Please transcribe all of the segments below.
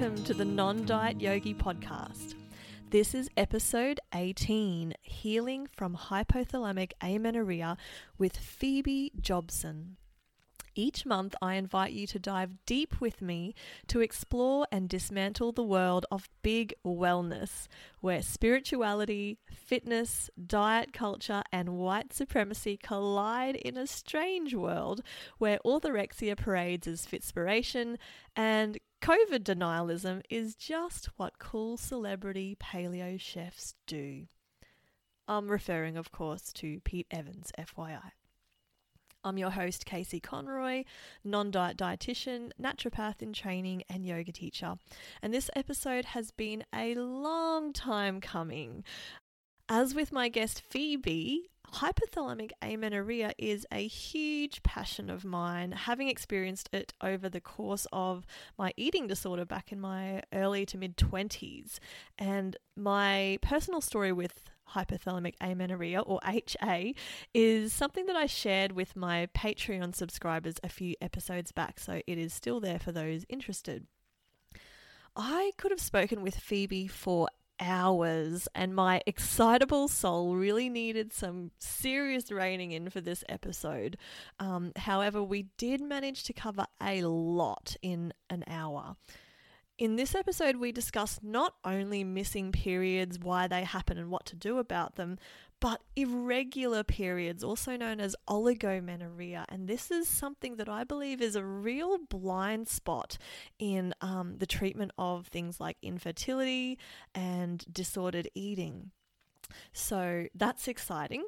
welcome to the Non Diet Yogi podcast. This is episode 18 Healing from Hypothalamic Amenorrhea with Phoebe Jobson. Each month, I invite you to dive deep with me to explore and dismantle the world of big wellness, where spirituality, fitness, diet culture, and white supremacy collide in a strange world where orthorexia parades as fitspiration and COVID denialism is just what cool celebrity paleo chefs do. I'm referring, of course, to Pete Evans, FYI. I'm your host, Casey Conroy, non diet dietitian, naturopath in training, and yoga teacher. And this episode has been a long time coming. As with my guest Phoebe, hypothalamic amenorrhea is a huge passion of mine, having experienced it over the course of my eating disorder back in my early to mid 20s. And my personal story with hypothalamic amenorrhea or HA is something that I shared with my Patreon subscribers a few episodes back, so it is still there for those interested. I could have spoken with Phoebe for hours, and my excitable soul really needed some serious reining in for this episode. Um, however, we did manage to cover a lot in an hour. In this episode, we discuss not only missing periods, why they happen, and what to do about them, but irregular periods, also known as oligomenorrhea. And this is something that I believe is a real blind spot in um, the treatment of things like infertility and disordered eating. So that's exciting.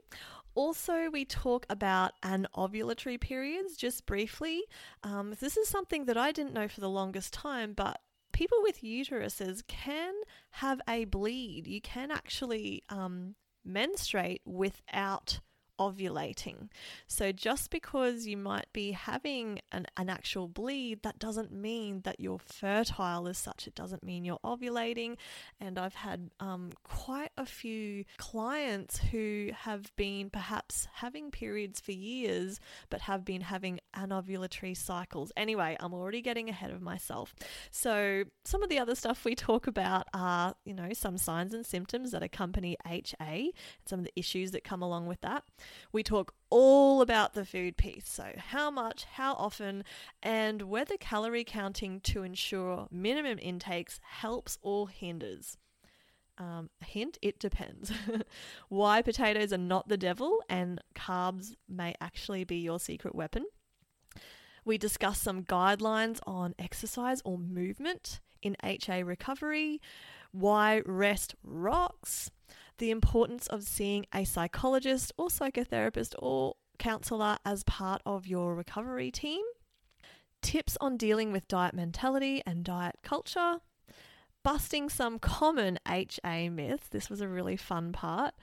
Also, we talk about anovulatory periods just briefly. Um, this is something that I didn't know for the longest time, but people with uteruses can have a bleed. You can actually um, menstruate without ovulating. So just because you might be having an, an actual bleed, that doesn't mean that you're fertile as such. It doesn't mean you're ovulating. And I've had um, quite a few clients who have been perhaps having periods for years, but have been having anovulatory cycles. Anyway, I'm already getting ahead of myself. So some of the other stuff we talk about are, you know, some signs and symptoms that accompany HA, and some of the issues that come along with that. We talk all about the food piece. So, how much, how often, and whether calorie counting to ensure minimum intakes helps or hinders. Um, hint, it depends. Why potatoes are not the devil and carbs may actually be your secret weapon. We discuss some guidelines on exercise or movement in HA recovery, why rest rocks, the importance of seeing a psychologist or psychotherapist or counselor as part of your recovery team, tips on dealing with diet mentality and diet culture, busting some common HA myths. This was a really fun part.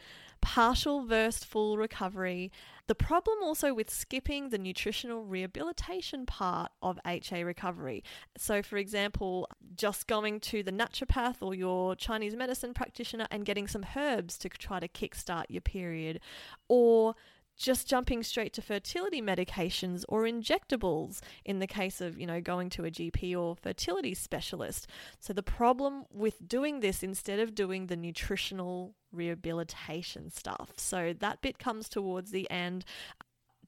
Partial versus full recovery. The problem also with skipping the nutritional rehabilitation part of HA recovery. So, for example, just going to the naturopath or your Chinese medicine practitioner and getting some herbs to try to kickstart your period, or just jumping straight to fertility medications or injectables in the case of, you know, going to a GP or fertility specialist. So the problem with doing this instead of doing the nutritional rehabilitation stuff. So that bit comes towards the end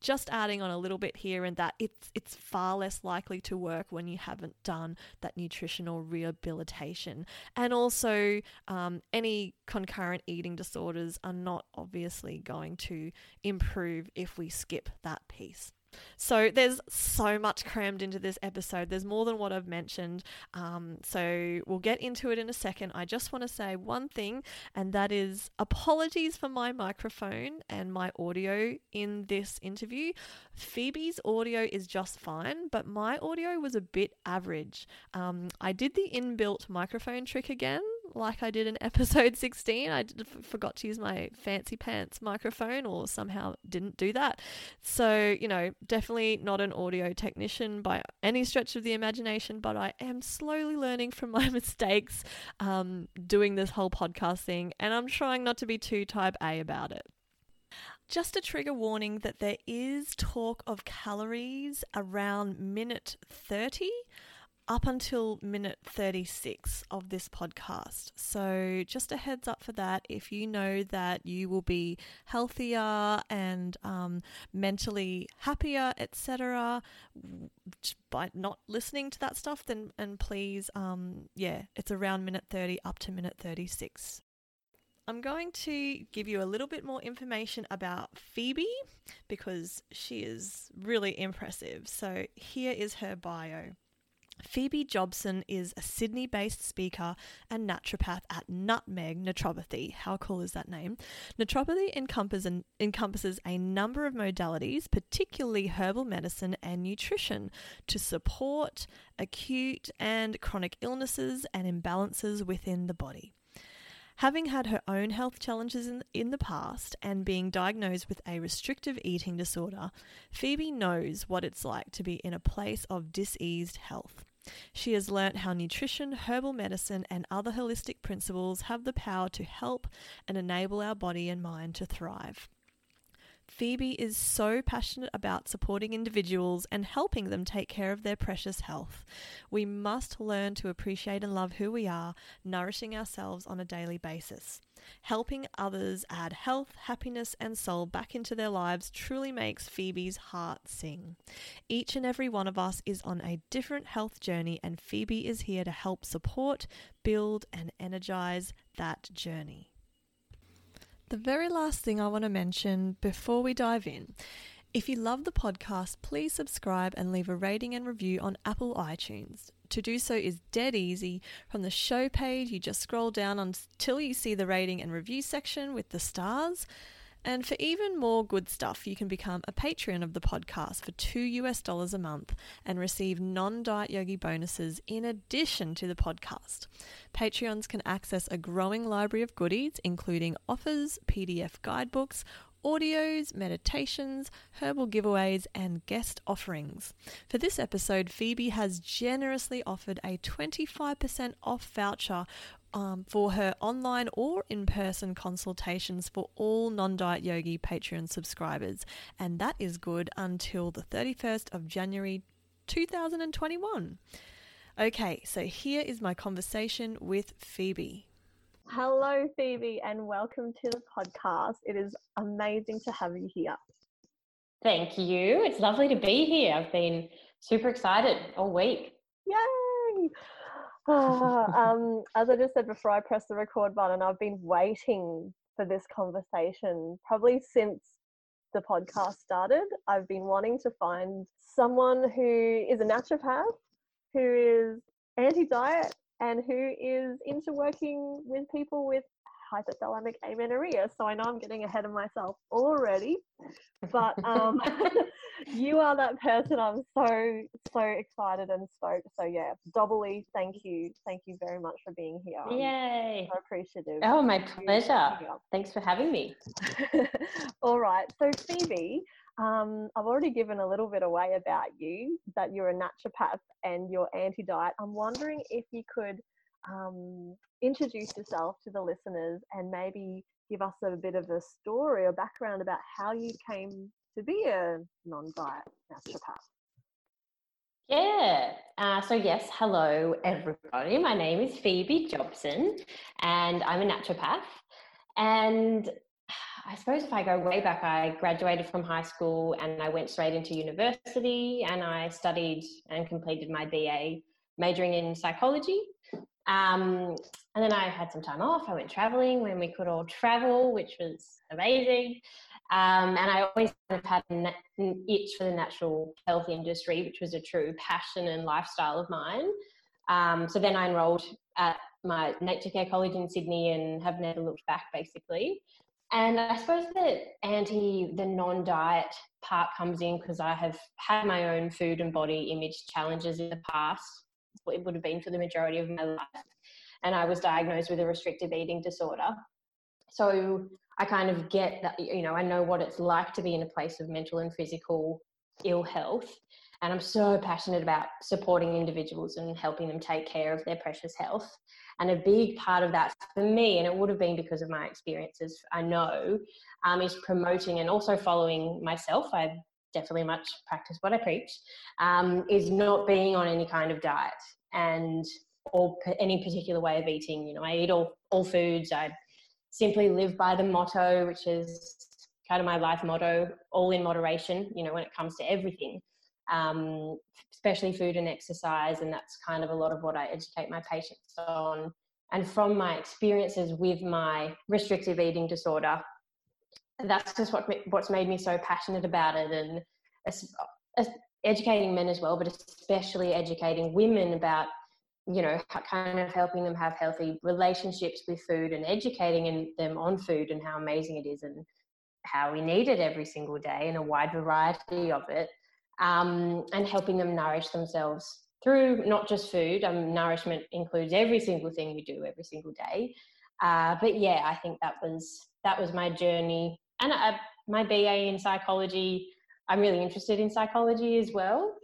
just adding on a little bit here and that it's it's far less likely to work when you haven't done that nutritional rehabilitation. And also um, any concurrent eating disorders are not obviously going to improve if we skip that piece so there's so much crammed into this episode. There's more than what I've mentioned. Um, so we'll get into it in a second. I just want to say one thing, and that is apologies for my microphone and my audio in this interview. Phoebe's audio is just fine, but my audio was a bit average. Um, I did the inbuilt microphone trick again like I did in episode 16. I forgot to use my fancy pants microphone or somehow didn't do that. So, you know, definitely not an audio technician by any stretch of the imagination, but I am slowly learning from my mistakes um, doing this whole podcast thing, and I'm trying not to be too type A about it. Just a trigger warning that there is talk of calories around minute 30 up until minute 36 of this podcast. So, just a heads up for that. If you know that you will be healthier and um, mentally happier, etc., by not listening to that stuff, then and please, um, yeah, it's around minute 30 up to minute 36. I'm going to give you a little bit more information about Phoebe because she is really impressive. So, here is her bio. Phoebe Jobson is a Sydney based speaker and naturopath at Nutmeg Naturopathy. How cool is that name? Naturopathy encompasses, encompasses a number of modalities, particularly herbal medicine and nutrition, to support acute and chronic illnesses and imbalances within the body. Having had her own health challenges in, in the past and being diagnosed with a restrictive eating disorder, Phoebe knows what it's like to be in a place of diseased health. She has learnt how nutrition, herbal medicine, and other holistic principles have the power to help and enable our body and mind to thrive. Phoebe is so passionate about supporting individuals and helping them take care of their precious health. We must learn to appreciate and love who we are, nourishing ourselves on a daily basis. Helping others add health, happiness, and soul back into their lives truly makes Phoebe's heart sing. Each and every one of us is on a different health journey, and Phoebe is here to help support, build, and energize that journey. The very last thing I want to mention before we dive in if you love the podcast, please subscribe and leave a rating and review on Apple iTunes. To do so is dead easy. From the show page, you just scroll down until you see the rating and review section with the stars. And for even more good stuff, you can become a Patreon of the podcast for two US dollars a month and receive non diet yogi bonuses in addition to the podcast. Patreons can access a growing library of goodies, including offers, PDF guidebooks, audios, meditations, herbal giveaways, and guest offerings. For this episode, Phoebe has generously offered a 25% off voucher um, for her online or in person consultations for all non diet yogi Patreon subscribers, and that is good until the 31st of January 2021. Okay, so here is my conversation with Phoebe. Hello, Phoebe, and welcome to the podcast. It is amazing to have you here. Thank you. It's lovely to be here. I've been super excited all week. Yay! um, as I just said before I pressed the record button, I've been waiting for this conversation probably since the podcast started. I've been wanting to find someone who is a naturopath, who is anti diet, and who is into working with people with hypothalamic amenorrhea. So I know I'm getting ahead of myself already, but um, you are that person. I'm so so excited and stoked. So yeah, doubly thank you, thank you very much for being here. Yay! I'm so appreciative. Oh, my pleasure. Thanks for having me. All right, so Phoebe. Um, I've already given a little bit away about you that you're a naturopath and you're anti diet. I'm wondering if you could um, introduce yourself to the listeners and maybe give us a bit of a story or background about how you came to be a non-diet naturopath. Yeah. Uh, so, yes, hello, everybody. My name is Phoebe Jobson, and I'm a naturopath. And I suppose if I go way back, I graduated from high school and I went straight into university and I studied and completed my BA, majoring in psychology. Um, and then I had some time off. I went traveling when we could all travel, which was amazing. Um, and I always kind of had an itch for the natural health industry, which was a true passion and lifestyle of mine. Um, so then I enrolled at my Nature Care College in Sydney and have never looked back, basically. And I suppose that anti the non-diet part comes in because I have had my own food and body image challenges in the past. It would have been for the majority of my life, and I was diagnosed with a restrictive eating disorder. So I kind of get that, you know, I know what it's like to be in a place of mental and physical ill health. And I'm so passionate about supporting individuals and helping them take care of their precious health. And a big part of that for me, and it would have been because of my experiences, I know, um, is promoting and also following myself. I definitely much practice what I preach, um, is not being on any kind of diet. and or any particular way of eating. You know, I eat all, all foods. I simply live by the motto, which is kind of my life motto, all in moderation, you know, when it comes to everything, um, especially food and exercise. And that's kind of a lot of what I educate my patients on. And from my experiences with my restrictive eating disorder, that's just what what's made me so passionate about it and educating men as well, but especially educating women about you know kind of helping them have healthy relationships with food and educating them on food and how amazing it is and how we need it every single day and a wide variety of it um, and helping them nourish themselves through not just food um, nourishment includes every single thing we do every single day. Uh, but yeah i think that was that was my journey. And I, my ba in psychology i'm really interested in psychology as well.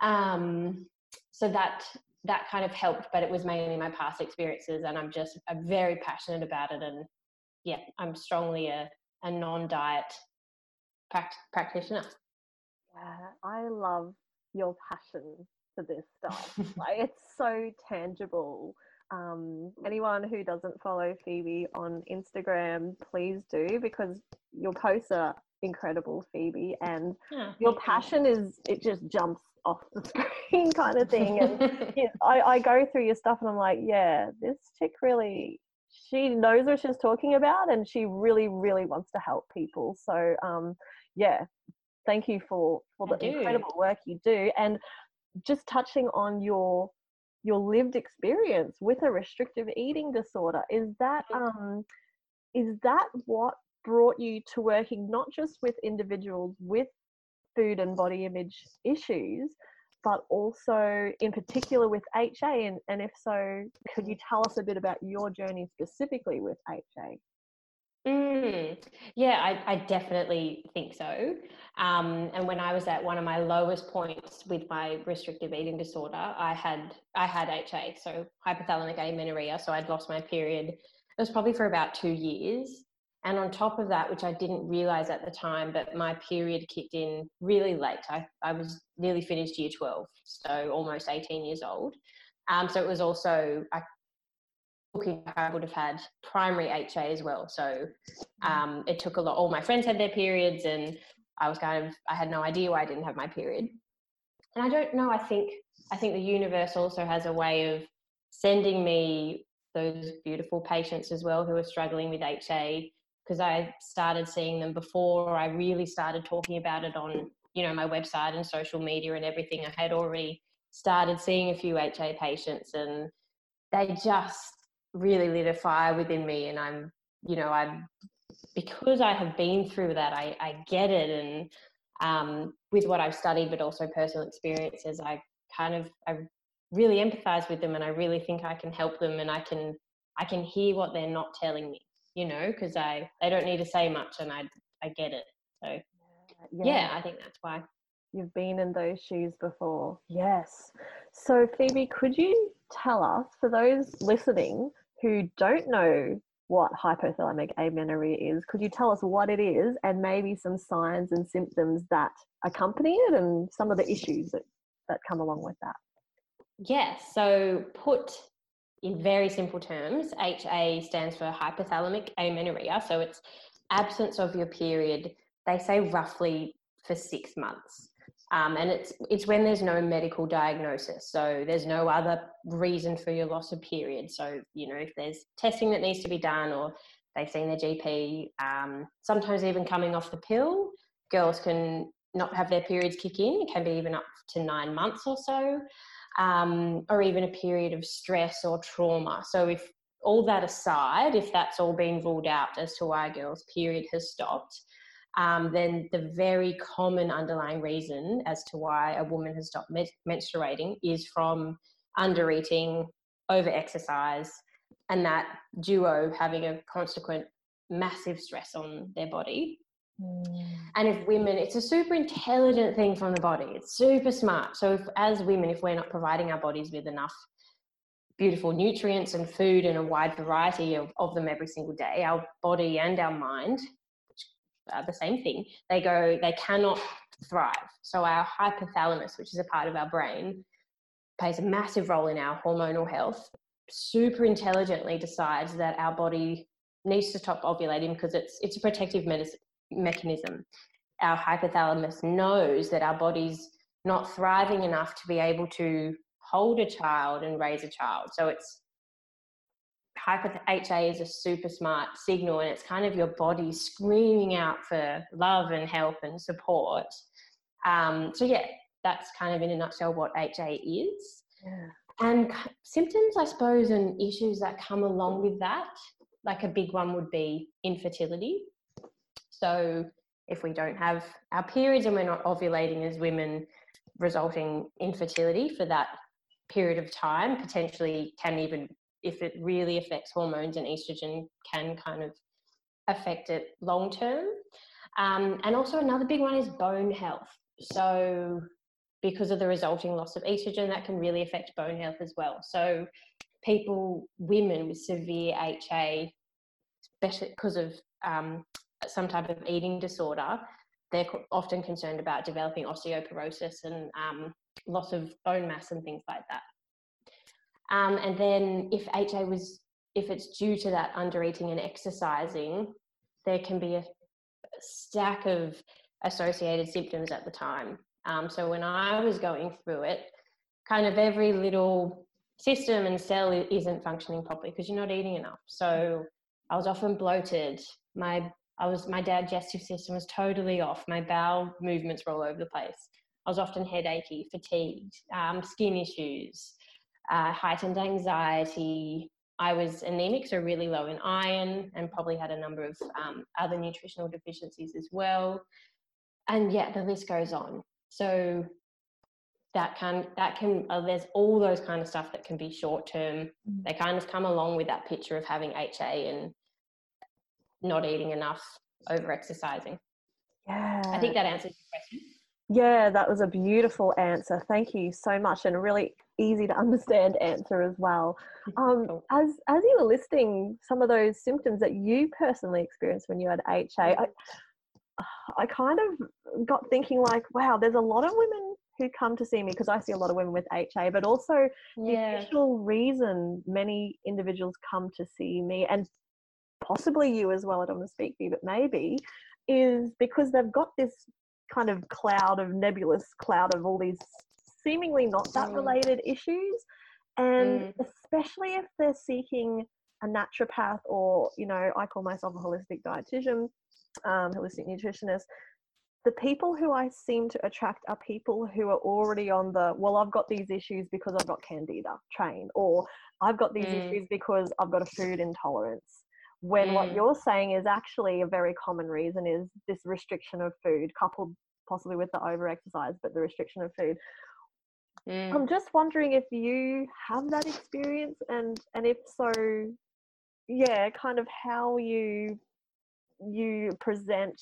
Um, so that that kind of helped, but it was mainly my past experiences, and I'm just I'm very passionate about it, and yeah, I'm strongly a, a non-diet pract- practitioner. Yeah, I love your passion for this stuff. like it's so tangible. Um, anyone who doesn't follow Phoebe on Instagram, please do because your posts are incredible, Phoebe, and yeah, your passion you. is it just jumps off the screen kind of thing. And I, I go through your stuff and I'm like, yeah, this chick really, she knows what she's talking about and she really, really wants to help people. So, um, yeah, thank you for, for the incredible work you do. And just touching on your, your lived experience with a restrictive eating disorder, is that, um, is that what brought you to working not just with individuals with food and body image issues, but also in particular with HA? And, and if so, could you tell us a bit about your journey specifically with HA? Mm, yeah, I, I, definitely think so. Um, and when I was at one of my lowest points with my restrictive eating disorder, I had I had HA, so hypothalamic amenorrhea. So I'd lost my period. It was probably for about two years, and on top of that, which I didn't realize at the time, but my period kicked in really late. I, I was nearly finished year 12, so almost 18 years old. Um, so it was also, I, I would have had primary HA as well. So um, it took a lot. All my friends had their periods, and I was kind of, I had no idea why I didn't have my period. And I don't know, I think, I think the universe also has a way of sending me those beautiful patients as well who are struggling with HA because I started seeing them before I really started talking about it on, you know, my website and social media and everything. I had already started seeing a few HA patients and they just really lit a fire within me. And I'm, you know, I'm, because I have been through that, I, I get it. And um, with what I've studied, but also personal experiences, I kind of, I really empathize with them and I really think I can help them and I can, I can hear what they're not telling me you know, because I they don't need to say much, and I I get it. So yeah, yeah, I think that's why. You've been in those shoes before. Yes. So, Phoebe, could you tell us, for those listening who don't know what hypothalamic amenorrhea is, could you tell us what it is and maybe some signs and symptoms that accompany it and some of the issues that, that come along with that? Yes. So, put in very simple terms, HA stands for hypothalamic amenorrhea. So it's absence of your period, they say roughly for six months. Um, and it's it's when there's no medical diagnosis, so there's no other reason for your loss of period. So you know if there's testing that needs to be done, or they've seen their GP, um, sometimes even coming off the pill, girls can not have their periods kick in. It can be even up to nine months or so um, or even a period of stress or trauma. So, if all that aside, if that's all been ruled out as to why a girl's period has stopped, um, then the very common underlying reason as to why a woman has stopped menstruating is from under eating, over exercise, and that duo having a consequent massive stress on their body. Mm. And if women, it's a super intelligent thing from the body. It's super smart. So if, as women, if we're not providing our bodies with enough beautiful nutrients and food and a wide variety of, of them every single day, our body and our mind, which are the same thing, they go, they cannot thrive. So our hypothalamus, which is a part of our brain, plays a massive role in our hormonal health, super intelligently decides that our body needs to stop ovulating because it's it's a protective mechanism. Our hypothalamus knows that our body's not thriving enough to be able to hold a child and raise a child. So it's hyper HA is a super smart signal and it's kind of your body screaming out for love and help and support. Um, so yeah, that's kind of in a nutshell what HA is. Yeah. And symptoms, I suppose, and issues that come along with that, like a big one would be infertility. So if we don't have our periods and we're not ovulating as women, resulting infertility for that period of time potentially can even if it really affects hormones and estrogen can kind of affect it long term. Um, and also another big one is bone health. So because of the resulting loss of estrogen that can really affect bone health as well. So people women with severe ha especially because of um, some type of eating disorder they're often concerned about developing osteoporosis and um, loss of bone mass and things like that. Um, and then if HA was, if it's due to that under eating and exercising, there can be a stack of associated symptoms at the time. Um, so when I was going through it, kind of every little system and cell isn't functioning properly because you're not eating enough. So I was often bloated. My I was my digestive system was totally off. My bowel movements were all over the place. I was often headachy, fatigued, um, skin issues, uh, heightened anxiety. I was anemic, so really low in iron, and probably had a number of um, other nutritional deficiencies as well. And yet the list goes on. So that can that can uh, there's all those kind of stuff that can be short term. Mm. They kind of come along with that picture of having HA and not eating enough, over exercising. Yeah. I think that answers your question. Yeah, that was a beautiful answer. Thank you so much, and a really easy to understand answer as well. Um. As as you were listing some of those symptoms that you personally experienced when you had HA, I, I kind of got thinking like, wow, there's a lot of women who come to see me because I see a lot of women with HA, but also yeah. the initial reason many individuals come to see me, and possibly you as well, I don't want to speak for you, but maybe, is because they've got this kind of cloud of nebulous cloud of all these seemingly not that mm. related issues. And mm. especially if they're seeking a naturopath or, you know, I call myself a holistic dietitian, um, holistic nutritionist. The people who I seem to attract are people who are already on the, well, I've got these issues because I've got candida train, or I've got these mm. issues because I've got a food intolerance when mm. what you're saying is actually a very common reason is this restriction of food coupled possibly with the over exercise but the restriction of food mm. i'm just wondering if you have that experience and and if so yeah kind of how you you present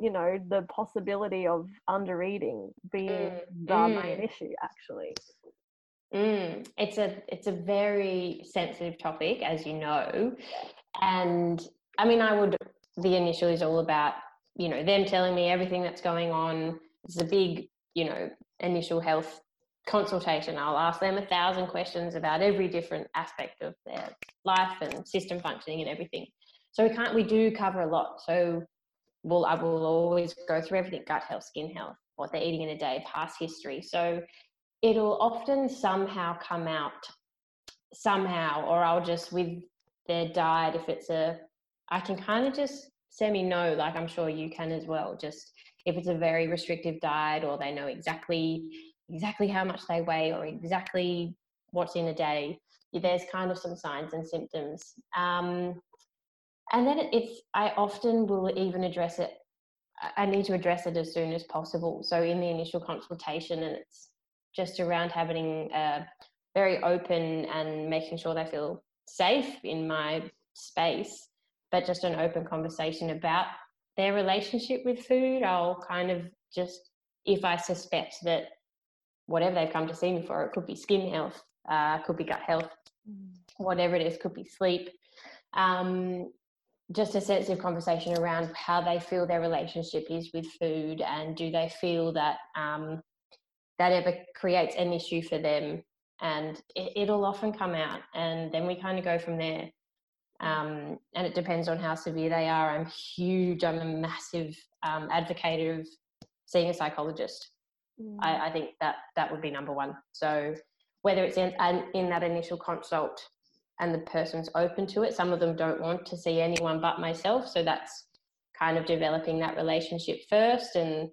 you know the possibility of under eating being mm. the main mm. issue actually Mm, it's a it's a very sensitive topic, as you know, and I mean, I would the initial is all about you know them telling me everything that's going on. It's a big you know initial health consultation. I'll ask them a thousand questions about every different aspect of their life and system functioning and everything. So we can't we do cover a lot. So well, I will always go through everything: gut health, skin health, what they're eating in a day, past history. So it'll often somehow come out somehow, or I'll just with their diet, if it's a, I can kind of just semi know, like I'm sure you can as well. Just if it's a very restrictive diet, or they know exactly exactly how much they weigh, or exactly what's in a day, there's kind of some signs and symptoms. Um, and then it's I often will even address it. I need to address it as soon as possible. So in the initial consultation, and it's just around having a very open and making sure they feel safe in my space, but just an open conversation about their relationship with food. I'll kind of just, if I suspect that whatever they've come to see me for, it could be skin health, uh, could be gut health, mm. whatever it is, could be sleep. Um, just a sensitive conversation around how they feel their relationship is with food and do they feel that um, that ever creates an issue for them and it, will often come out and then we kind of go from there. Um, and it depends on how severe they are. I'm huge i'm a massive um, advocate of seeing a psychologist. Mm. I, I, think that that would be number one. So whether it's in, in that initial consult and the person's open to it some of them don't want to see anyone but myself so that's kind of developing that relationship first and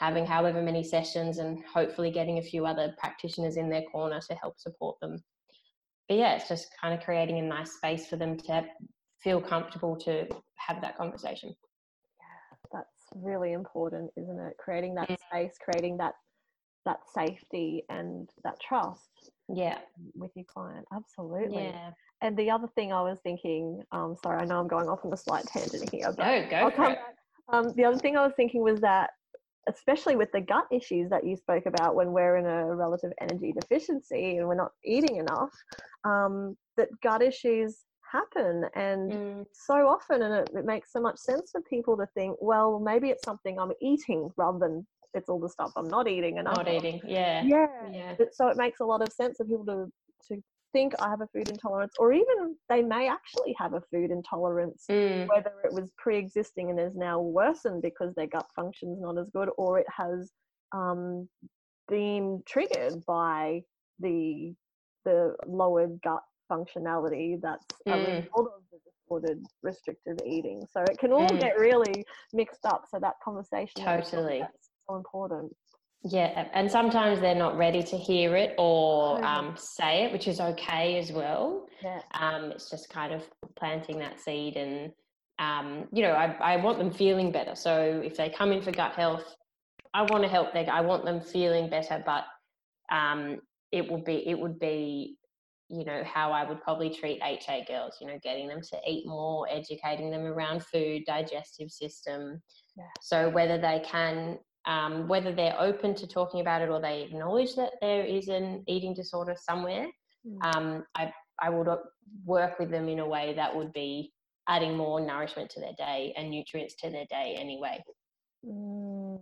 having however many sessions and hopefully getting a few other practitioners in their corner to help support them. But yeah, it's just kind of creating a nice space for them to feel comfortable to have that conversation. Yeah, that's really important, isn't it? Creating that space, creating that that safety and that trust. Yeah, with your client, absolutely. Yeah. And the other thing I was thinking, um, sorry, I know I'm going off on a slight tangent here, but no, go for it. Um, the other thing I was thinking was that especially with the gut issues that you spoke about when we're in a relative energy deficiency and we're not eating enough, um, that gut issues happen. And mm. so often and it, it, makes so much sense for people to think well maybe it's something i'm eating rather than it's all the stuff i'm not eating enough. not eating yeah. Yeah. Yeah. So it makes a lot of sense for people to to think I have a food intolerance, or even they may actually have a food intolerance, mm. whether it was pre existing and is now worsened because their gut function's not as good, or it has um, been triggered by the the lowered gut functionality that's mm. a result of the disordered restrictive eating. So it can all mm. get really mixed up. So that conversation totally so important. Yeah, and sometimes they're not ready to hear it or um, say it, which is okay as well. Yeah. Um, it's just kind of planting that seed, and um, you know, I, I want them feeling better. So if they come in for gut health, I want to help them. I want them feeling better, but um, it would be it would be you know how I would probably treat HA girls. You know, getting them to eat more, educating them around food, digestive system. Yeah. So whether they can um, whether they're open to talking about it or they acknowledge that there is an eating disorder somewhere, mm. um, I, I would work with them in a way that would be adding more nourishment to their day and nutrients to their day anyway. Mm.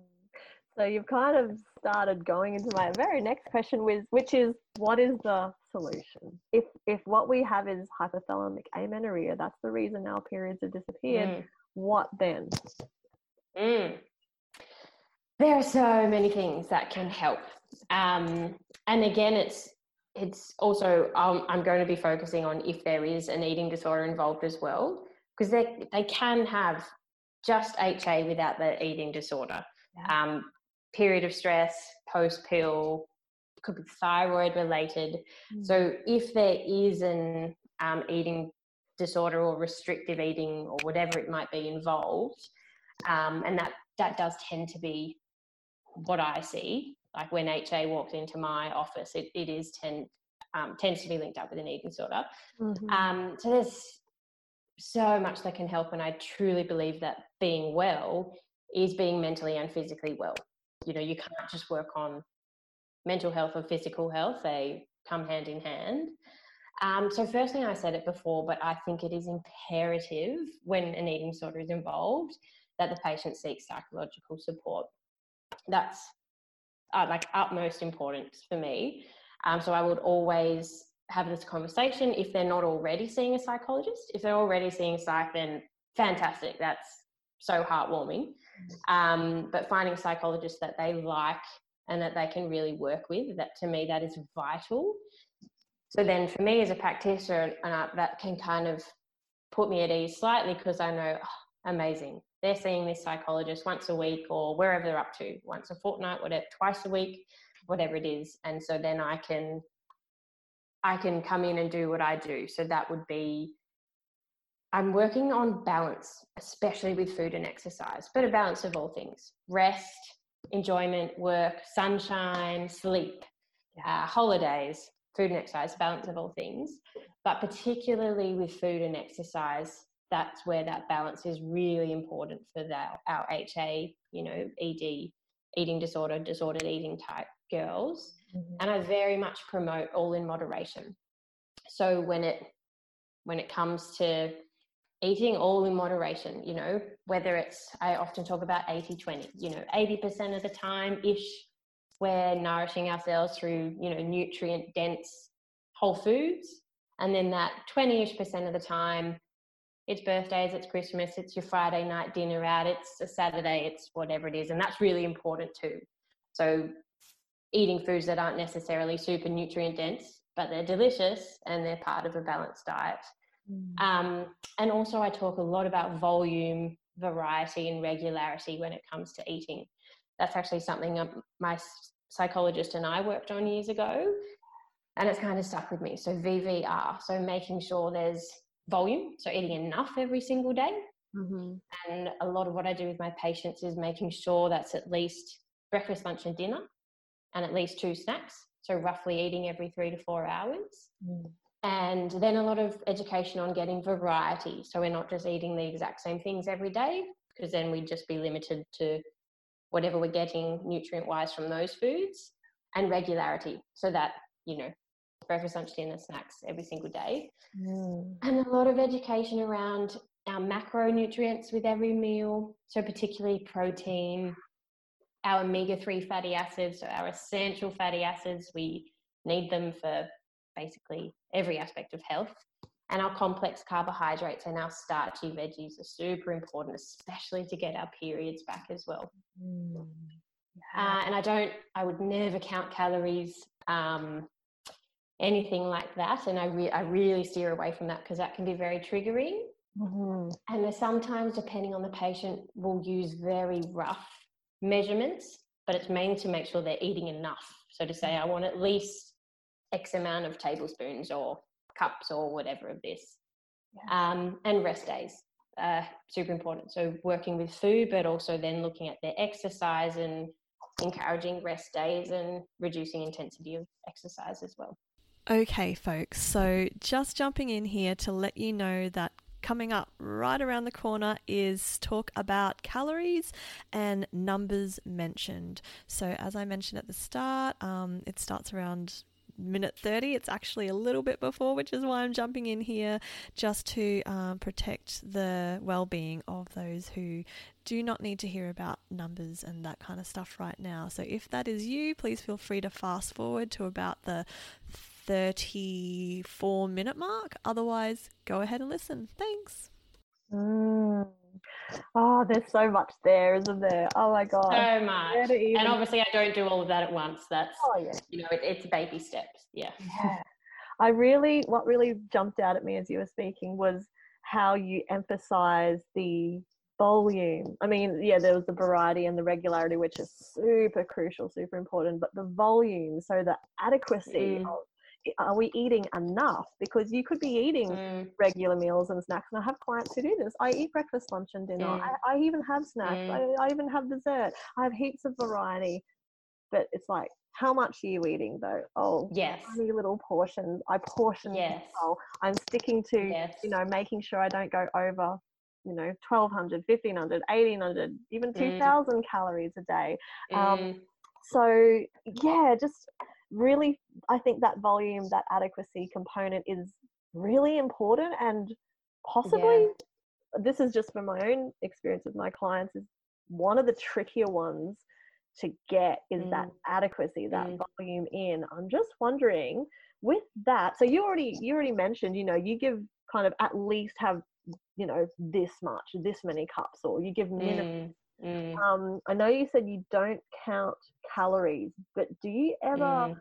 So you've kind of started going into my very next question, with, which is what is the solution? If if what we have is hypothalamic amenorrhea, that's the reason our periods have disappeared. Mm. What then? Mm there are so many things that can help. Um, and again, it's it's also um, I'm going to be focusing on if there is an eating disorder involved as well, because they they can have just HA without the eating disorder. Yeah. Um, period of stress, post pill, could be thyroid related. Mm. So if there is an um, eating disorder or restrictive eating or whatever it might be involved, um, and that that does tend to be what I see, like when HA walks into my office, it, it is tend, um, tends to be linked up with an eating disorder. Mm-hmm. Um, so there's so much that can help, and I truly believe that being well is being mentally and physically well. You know, you can't just work on mental health or physical health; they come hand in hand. Um, so, first thing I said it before, but I think it is imperative when an eating disorder is involved that the patient seeks psychological support that's uh, like utmost importance for me. Um, so I would always have this conversation if they're not already seeing a psychologist. If they're already seeing a psych, then fantastic. That's so heartwarming. Um, but finding a psychologist that they like and that they can really work with, that to me, that is vital. So then for me as a practitioner, uh, that can kind of put me at ease slightly because I know, oh, amazing they're seeing this psychologist once a week or wherever they're up to, once a fortnight, whatever, twice a week, whatever it is. And so then I can I can come in and do what I do. So that would be I'm working on balance, especially with food and exercise, but a balance of all things rest, enjoyment, work, sunshine, sleep, uh, holidays, food and exercise, balance of all things. But particularly with food and exercise, that's where that balance is really important for that our HA, you know, ED, eating disorder, disordered eating type girls. Mm-hmm. And I very much promote all in moderation. So when it when it comes to eating all in moderation, you know, whether it's I often talk about 80-20, you know, 80% of the time ish we're nourishing ourselves through, you know, nutrient dense whole foods. And then that 20 ish percent of the time, it's birthdays, it's Christmas, it's your Friday night dinner out, it's a Saturday, it's whatever it is. And that's really important too. So, eating foods that aren't necessarily super nutrient dense, but they're delicious and they're part of a balanced diet. Mm. Um, and also, I talk a lot about volume, variety, and regularity when it comes to eating. That's actually something um, my psychologist and I worked on years ago, and it's kind of stuck with me. So, VVR, so making sure there's volume, so eating enough every single day. Mm-hmm. And a lot of what I do with my patients is making sure that's at least breakfast, lunch, and dinner, and at least two snacks. So, roughly eating every three to four hours. Mm. And then a lot of education on getting variety. So, we're not just eating the exact same things every day, because then we'd just be limited to whatever we're getting nutrient wise from those foods, and regularity. So that, you know, breakfast, lunch, dinner, snacks every single day. Mm. And a lot of education around our macronutrients with every meal. So, particularly protein, our omega 3 fatty acids, so our essential fatty acids, we need them for basically every aspect of health. And our complex carbohydrates and our starchy veggies are super important, especially to get our periods back as well. Mm. Uh, and I don't, I would never count calories. Um, anything like that. And I, re- I really steer away from that because that can be very triggering. Mm-hmm. And sometimes, depending on the patient, we'll use very rough measurements, but it's mainly to make sure they're eating enough. So to say, I want at least X amount of tablespoons or cups or whatever of this. Yeah. Um, and rest days, uh, super important. So working with food, but also then looking at their exercise and encouraging rest days and reducing intensity of exercise as well. Okay, folks, so just jumping in here to let you know that coming up right around the corner is talk about calories and numbers mentioned. So, as I mentioned at the start, um, it starts around minute 30. It's actually a little bit before, which is why I'm jumping in here just to um, protect the well being of those who do not need to hear about numbers and that kind of stuff right now. So, if that is you, please feel free to fast forward to about the 34 minute mark. Otherwise, go ahead and listen. Thanks. Mm. Oh, there's so much there, isn't there? Oh my god, so much. And obviously, I don't do all of that at once. That's oh yeah, you know, it, it's baby steps. Yeah. Yeah. I really, what really jumped out at me as you were speaking was how you emphasize the volume. I mean, yeah, there was the variety and the regularity, which is super crucial, super important, but the volume, so the adequacy mm. of are we eating enough? Because you could be eating mm. regular meals and snacks. And I have clients who do this. I eat breakfast, lunch, and dinner. Mm. I, I, even have snacks. Mm. I, I, even have dessert. I have heaps of variety. But it's like, how much are you eating though? Oh, yes. Tiny little portions. I portion yes. well. I'm sticking to, yes. you know, making sure I don't go over you know 1200 1500 1800 even mm. 2000 calories a day um, mm. so yeah just really i think that volume that adequacy component is really important and possibly yeah. this is just from my own experience with my clients is one of the trickier ones to get is mm. that adequacy that mm. volume in i'm just wondering with that so you already you already mentioned you know you give kind of at least have you know this much this many cups or you give minimum mm. Mm. um i know you said you don't count calories, but do you ever, mm.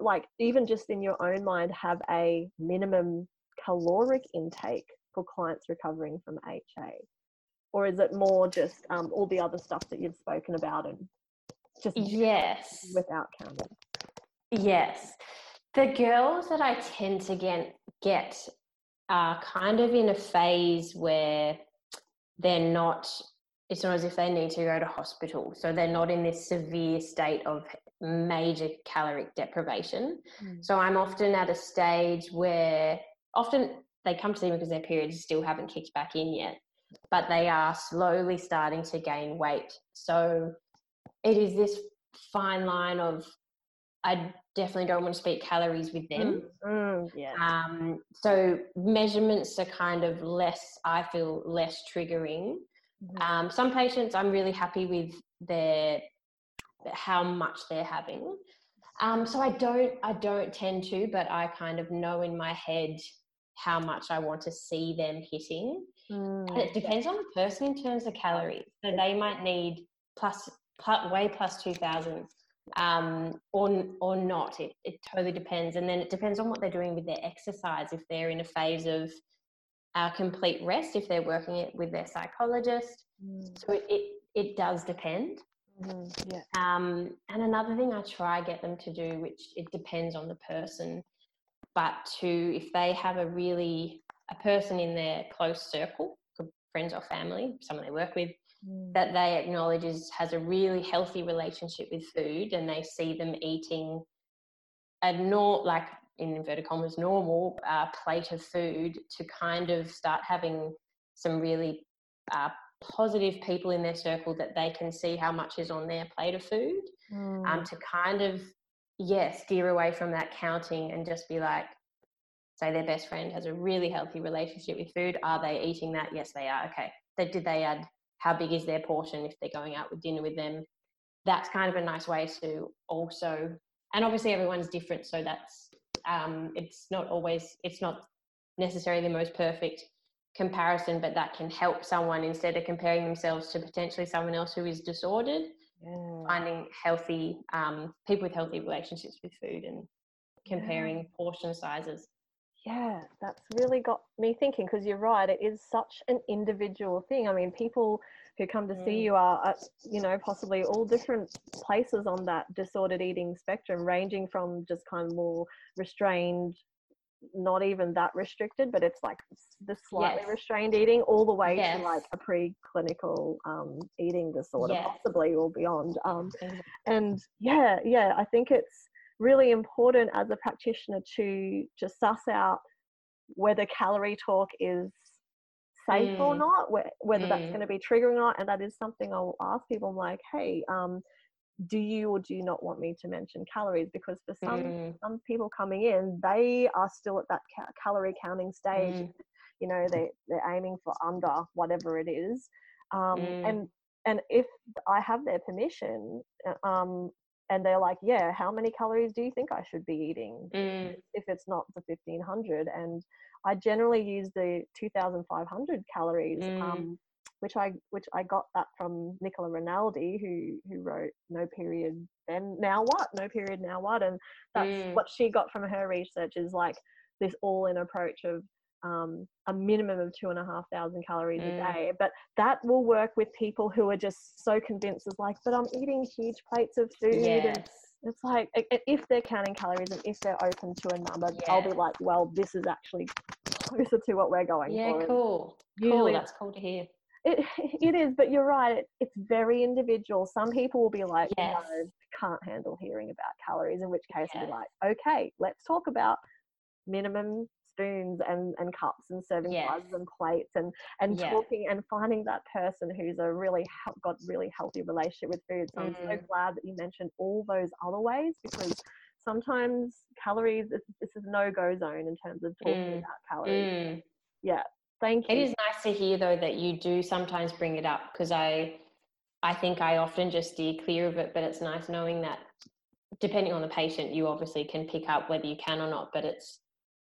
like, even just in your own mind, have a minimum caloric intake for clients recovering from HA? Or is it more just um, all the other stuff that you've spoken about and just yes without counting? Yes. The girls that I tend to get, get are kind of in a phase where they're not it's not as if they need to go to hospital. So they're not in this severe state of major caloric deprivation. Mm. So I'm often at a stage where often they come to see me because their periods still haven't kicked back in yet, but they are slowly starting to gain weight. So it is this fine line of I definitely don't want to speak calories with them. Mm, mm, yeah. Um, so measurements are kind of less, I feel, less triggering Mm-hmm. Um, some patients, I'm really happy with their how much they're having. Um, so I don't I don't tend to, but I kind of know in my head how much I want to see them hitting. Mm. And it depends on the person in terms of calories. So they might need plus, plus way plus two thousand, um, or or not. It it totally depends, and then it depends on what they're doing with their exercise. If they're in a phase of uh, complete rest, if they're working it with their psychologist, mm. so it, it it does depend. Mm-hmm. Yeah. Um, and another thing I try get them to do, which it depends on the person, but to if they have a really a person in their close circle, friends or family, someone they work with, mm. that they acknowledge is, has a really healthy relationship with food, and they see them eating a not like in inverted commas normal uh, plate of food to kind of start having some really uh, positive people in their circle that they can see how much is on their plate of food um, mm. um, to kind of yeah steer away from that counting and just be like say their best friend has a really healthy relationship with food are they eating that? Yes they are. Okay. They, did they add how big is their portion if they're going out with dinner with them? That's kind of a nice way to also and obviously everyone's different so that's um, it's not always it's not necessarily the most perfect comparison, but that can help someone instead of comparing themselves to potentially someone else who is disordered. Yeah. Finding healthy um, people with healthy relationships with food and comparing yeah. portion sizes. Yeah, that's really got me thinking because you're right. It is such an individual thing. I mean, people who come to mm. see you are, at, you know, possibly all different places on that disordered eating spectrum, ranging from just kind of more restrained not even that restricted, but it's like the slightly yes. restrained eating all the way yes. to like a preclinical um, eating disorder, possibly or beyond. Um, and yeah, yeah, I think it's really important as a practitioner to just suss out whether calorie talk is safe mm. or not, whether mm. that's going to be triggering or not. And that is something I'll ask people. I'm like, hey, um, do you or do you not want me to mention calories because for some mm. some people coming in they are still at that ca- calorie counting stage mm. you know they they're aiming for under whatever it is um, mm. and and if i have their permission uh, um, and they're like yeah how many calories do you think i should be eating mm. if it's not the 1500 and i generally use the 2500 calories mm. um, which I which I got that from Nicola Rinaldi, who who wrote No Period and Now What? No Period Now What? And that's mm. what she got from her research is like this all-in approach of um, a minimum of two and a half thousand calories mm. a day. But that will work with people who are just so convinced, is like, but I'm eating huge plates of food. Yes. And it's like, if they're counting calories and if they're open to a number, yeah. I'll be like, well, this is actually closer to what we're going yeah, for. Yeah, cool. Cool. That's cool to hear. It, it is, but you're right. It, it's very individual. Some people will be like, yes. no, can't handle hearing about calories, in which case yes. we'll be like, okay, let's talk about minimum spoons and, and cups and serving yes. glasses and plates and, and yeah. talking and finding that person who's a really got really healthy relationship with food. So mm. I'm so glad that you mentioned all those other ways because sometimes calories, this, this is no go zone in terms of talking mm. about calories. Mm. Yeah, Thank you. It is nice to hear though that you do sometimes bring it up because I I think I often just steer clear of it, but it's nice knowing that depending on the patient, you obviously can pick up whether you can or not. But it's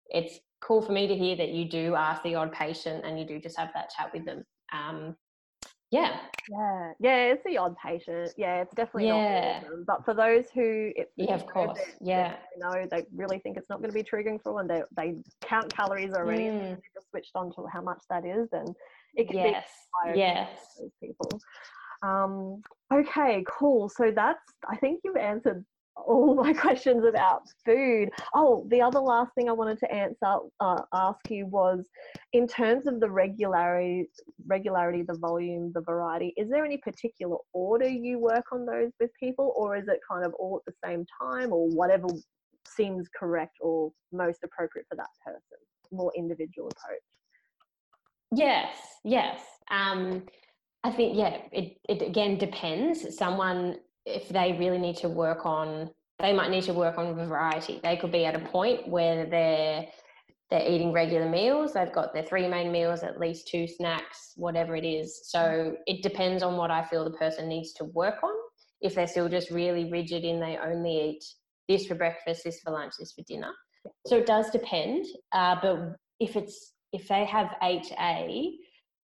it's cool for me to hear that you do ask the odd patient and you do just have that chat with them. Um, yeah. Yeah. Yeah. It's the odd patient. Yeah. It's definitely yeah. not them. But for those who, it, yeah, of course. yeah. You know, they really think it's not going to be triggering for one. They, they count calories already mm. and they just switched on to how much that is. And it can yes. be yes. those people. Um, okay, cool. So that's, I think you've answered all my questions about food. Oh, the other last thing I wanted to answer, uh, ask you was, in terms of the regularity, regularity, the volume, the variety. Is there any particular order you work on those with people, or is it kind of all at the same time, or whatever seems correct or most appropriate for that person? More individual approach. Yes, yes. Um, I think yeah. It it again depends. Someone if they really need to work on they might need to work on variety they could be at a point where they're they're eating regular meals they've got their three main meals at least two snacks whatever it is so it depends on what i feel the person needs to work on if they're still just really rigid in they only eat this for breakfast, this for lunch, this for dinner. So it does depend. Uh, but if it's if they have HA,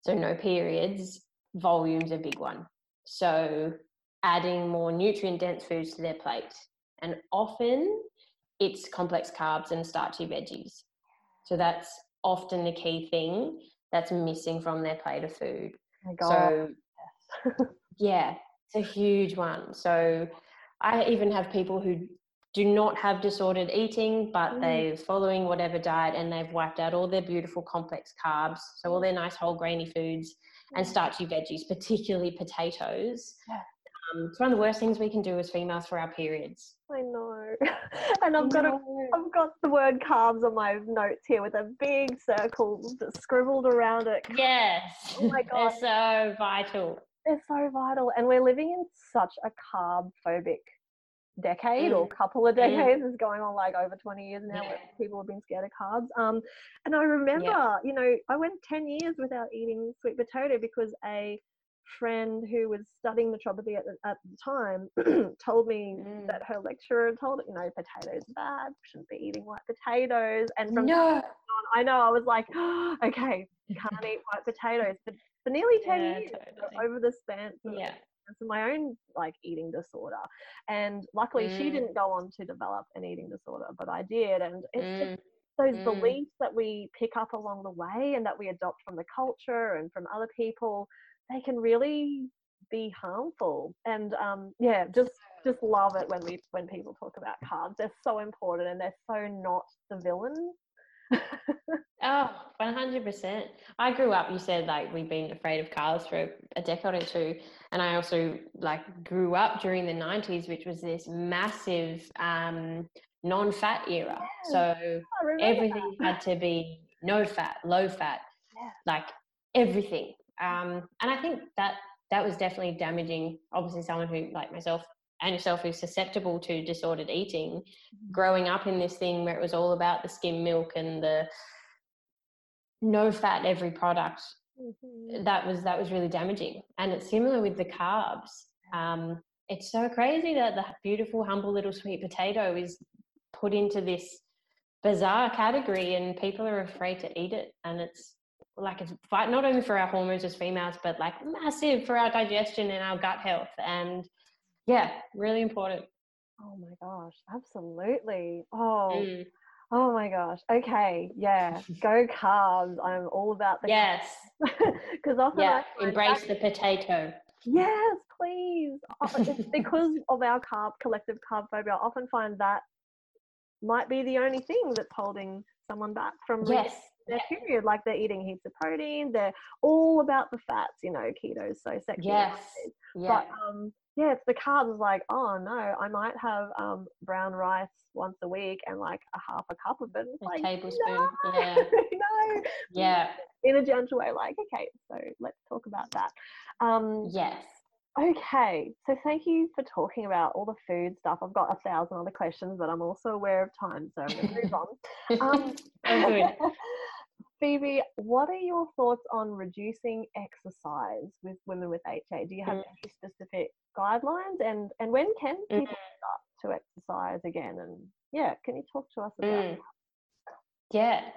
so no periods, volume's a big one. So adding more nutrient dense foods to their plate. And often it's complex carbs and starchy veggies. So that's often the key thing that's missing from their plate of food. Oh so yeah, it's a huge one. So I even have people who do not have disordered eating, but Mm. they're following whatever diet and they've wiped out all their beautiful complex carbs, so all their nice whole grainy foods and starchy veggies, particularly potatoes. Yeah. Um, it's one of the worst things we can do as females for our periods. I know. and I've got a I've got the word carbs on my notes here with a big circle scribbled around it. Yes. Oh my They're gosh. so vital. They're so vital. And we're living in such a carb phobic decade or Mm. couple of Mm. decades. It's going on like over 20 years now where Yeah. people have been scared of carbs. Um, and I remember, you know, I went 10 years without eating sweet potato because a friend who was studying naturopathy at the, at the time told me Mm. that her lecturer told her, you know, potatoes are bad, shouldn't be eating white potatoes. And from No. on, I know I was like, okay, can't eat white potatoes. But for nearly 10 Yeah, years, totally. over the span of Yeah. for my own like eating disorder. And luckily she Mm. didn't go on to develop an eating disorder, but I did. And it's just Mm. those Mm. beliefs that we pick up along the way and that we adopt from the culture and from other people, they can really be harmful. And um, yeah, just just love it when we when people talk about carbs. They're so important and they're so not the villain. Oh, 100%. I grew up, you said like we've been afraid of carbs for a decade or two. And I also like grew up during the 90s, which was this massive um, non fat era. Yes, So remember everything had to be no fat, low fat, Yeah. like everything. Um, and I think that that was definitely damaging. Obviously, someone who, like myself and yourself, who's susceptible to disordered eating, growing up in this thing where it was all about the skim milk and the no fat every product Mhm. that was that was really damaging. And it's similar with the carbs. Um, it's so crazy that the beautiful humble little sweet potato is put into this bizarre category and people are afraid to eat it. And it's like it's fight not only for our hormones as females but like massive for our digestion and our gut health and yeah really important Oh my gosh, absolutely. Oh, Mm, oh my gosh. Okay, yeah. Go carbs. I'm all about the yes because often yeah I embrace that- the potato Yes, please. Oh, because of our carb collective carb phobia. I often find that might be the only thing that's holding someone back from yes their period. Like they're eating heaps of protein. They're all about the fats. You know, keto is so sexy. yes yeah But um, yeah, it's the carbs. Is like, oh no, I might have um brown rice once a week and like a half a cup of it. It's a like, tablespoon no, yeah no. yeah In a gentle way, like, okay, so let's talk about that. Um, yes okay, so thank you for talking about all the food stuff. I've got a thousand other questions, but I'm also aware of time, so I'm going to move on. Um, Oh, good. Phoebe, what are your thoughts on reducing exercise with women with HA? Do you have Mm. any specific guidelines, and and when can Mm. people start to exercise again? And yeah, can you talk to us about? Mm. Yeah.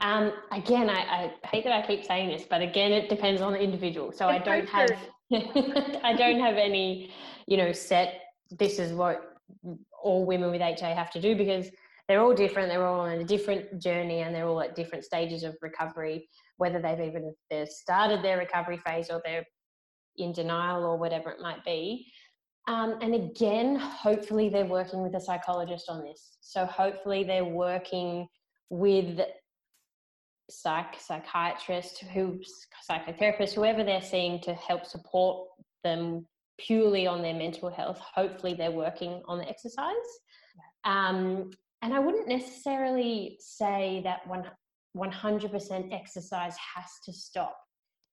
Um, again, I, I hate that I keep saying this, but again, it depends on the individual. So I It's so don't have, I don't have any, you know, set. This is what all women with HA have to do because they're all different. They're all on a different journey, and they're all at different stages of recovery. Whether they've even they've started their recovery phase or they're in denial or whatever it might be. Um, and again, hopefully they're working with a psychologist on this. So hopefully they're working with psych psychiatrist who psychotherapist whoever they're seeing to help support them purely on their mental health hopefully they're working on the exercise um, and i wouldn't necessarily say that one, 100% exercise has to stop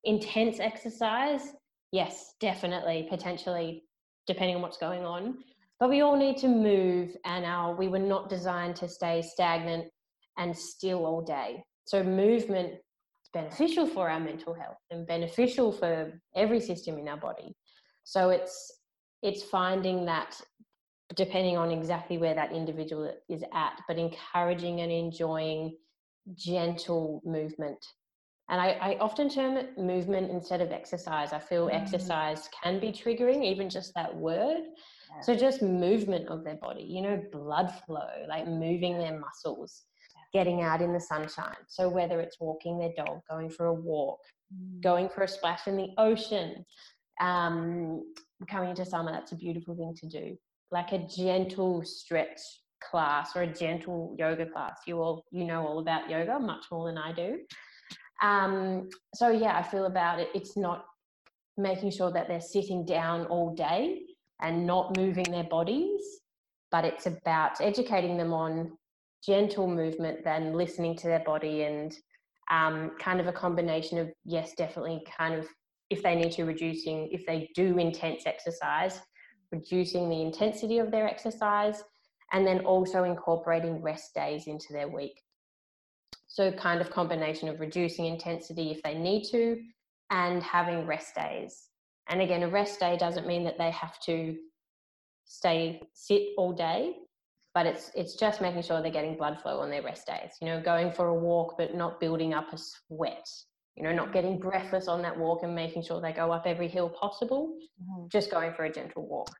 intense exercise yes definitely potentially depending on what's going on but we all need to move and our we were not designed to stay stagnant and still all day. So movement is beneficial for our mental health and beneficial for every system in our body. So it's it's finding that depending on exactly where that individual is at, but encouraging and enjoying gentle movement. And I, I often term it movement instead of exercise. I feel mm. exercise can be triggering, even just that word. Yeah. So, just movement of their body, you know, blood flow, like moving their muscles, getting out in the sunshine. So, whether it's walking their dog, going for a walk, mm. going for a splash in the ocean, um, coming into summer, that's a beautiful thing to do. Like a gentle stretch class or a gentle yoga class. You all you know all about yoga much more than I do. Um, so yeah, I feel about it. It's not making sure that they're sitting down all day and not moving their bodies, but it's about educating them on gentle movement, then listening to their body and um, kind of a combination of yes, definitely kind of if they need to reducing if they do intense exercise, reducing the intensity of their exercise, and then also incorporating rest days into their week. So, kind of combination of reducing intensity if they need to and having rest days. And again, a rest day doesn't mean that they have to stay sit all day, but it's it's just making sure they're getting blood flow on their rest days. You know, going for a walk but not building up a sweat. You know, not getting breathless on that walk and making sure they go up every hill possible. Mm-hmm. Just going for a gentle walk.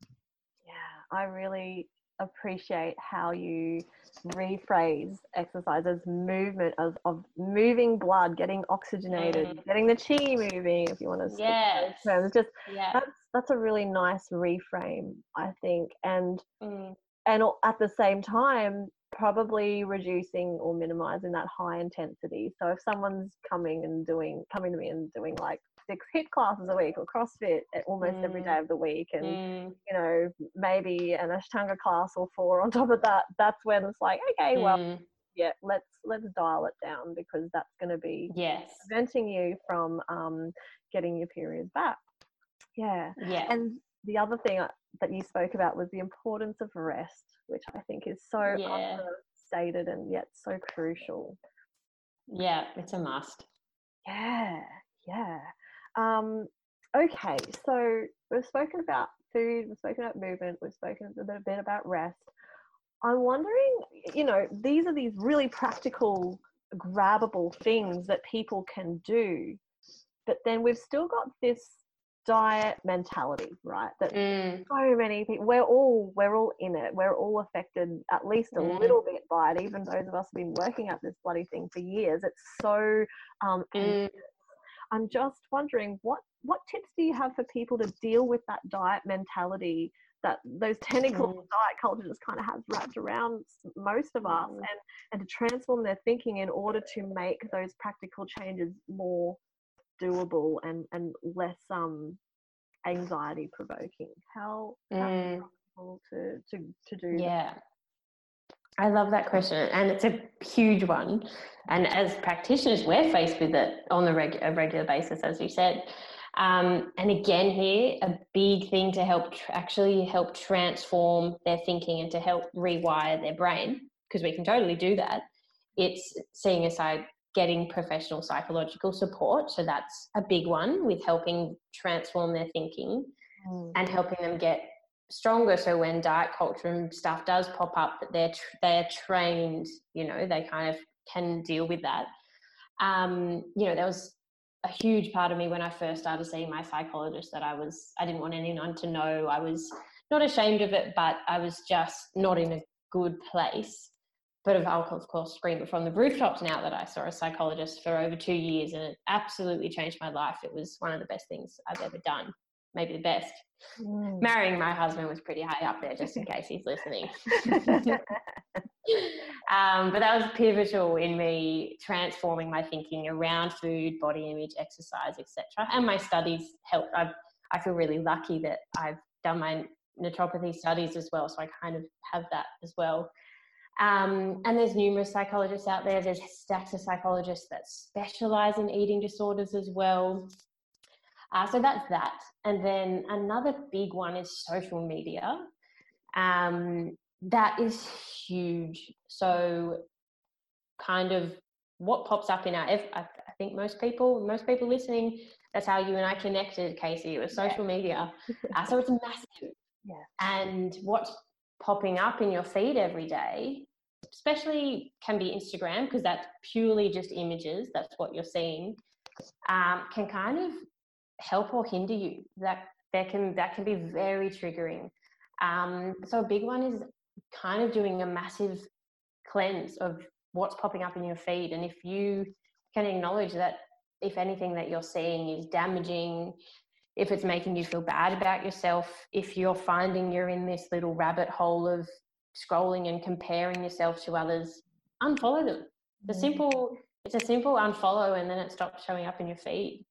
Yeah, I really appreciate how you rephrase exercises movement of, of moving blood, getting oxygenated, mm. getting the chi moving, if you want to yes. terms. Just yeah. that's that's a really nice reframe, I think. And mm. and at the same time, probably reducing or minimizing that high intensity. So if someone's coming and doing coming to me and doing like six HIIT classes a week or CrossFit almost mm. every day of the week, and mm. you know maybe an Ashtanga class or four on top of that. That's when it's like, okay, well, mm. yeah, let's let's dial it down because that's going to be yes preventing you from um, getting your periods back. Yeah, yeah. And the other thing uh, that you spoke about was the importance of rest, which I think is so yeah. understated and yet so crucial. Yeah, it's a must. Yeah, yeah. Um, okay, so we've spoken about food, we've spoken about movement, we've spoken a bit about rest. I'm wondering, you know, these are these really practical, grabbable things that people can do, but then we've still got this diet mentality, right? That mm. so many people, we're all we're all in it. We're all affected at least a mm. little bit by it. Even those of us have been working at this bloody thing for years. It's so um, mm. I'm just wondering what what tips do you have for people to deal with that diet mentality that those tentacles mm. of diet culture just kind of has wrapped around most of us mm. and and to transform their thinking in order to make those practical changes more doable and and less um anxiety provoking how, mm. how to to to do yeah that? I love that question, and it's a huge one. And as practitioners, we're faced with it on a, reg- a regular basis, as you said. Um, and again, here, a big thing to help tr- actually help transform their thinking and to help rewire their brain, because we can totally do that. It's seeing aside getting professional psychological support. So that's a big one with helping transform their thinking mm. and helping them get stronger so when diet culture and stuff does pop up that they're they're trained you know they kind of can deal with that um, you know there was a huge part of me when i first started seeing my psychologist that i was i didn't want anyone to know i was not ashamed of it but i was just not in a good place but i'll of course scream it from the rooftops now that i saw a psychologist for over two years and it absolutely changed my life it was one of the best things i've ever done maybe the best. Mm. Marrying my husband was pretty high up there, just in case he's listening. um, but that was pivotal in me transforming my thinking around food, body image, exercise, etc. And my studies helped. i I feel really lucky that I've done my naturopathy studies as well, so I kind of have that as well. Um, and there's numerous psychologists out there. There's stacks of psychologists that specialize in eating disorders as well. Uh, so that's that. And then another big one is social media. Um, that is huge. So, kind of what pops up in our, I think most people, most people listening, that's how you and I connected, Casey, with social media. Uh, so it's massive. Yeah. And what's popping up in your feed every day, especially can be Instagram, because that's purely just images, that's what you're seeing, um, can kind of help or hinder you. That that can that can be very triggering. Um, so a big one is kind of doing a massive cleanse of what's popping up in your feed, and if you can acknowledge that if anything that you're seeing is damaging, if it's making you feel bad about yourself, if you're finding you're in this little rabbit hole of scrolling and comparing yourself to others, unfollow them. The mm. simple, it's a simple unfollow, and then it stops showing up in your feed.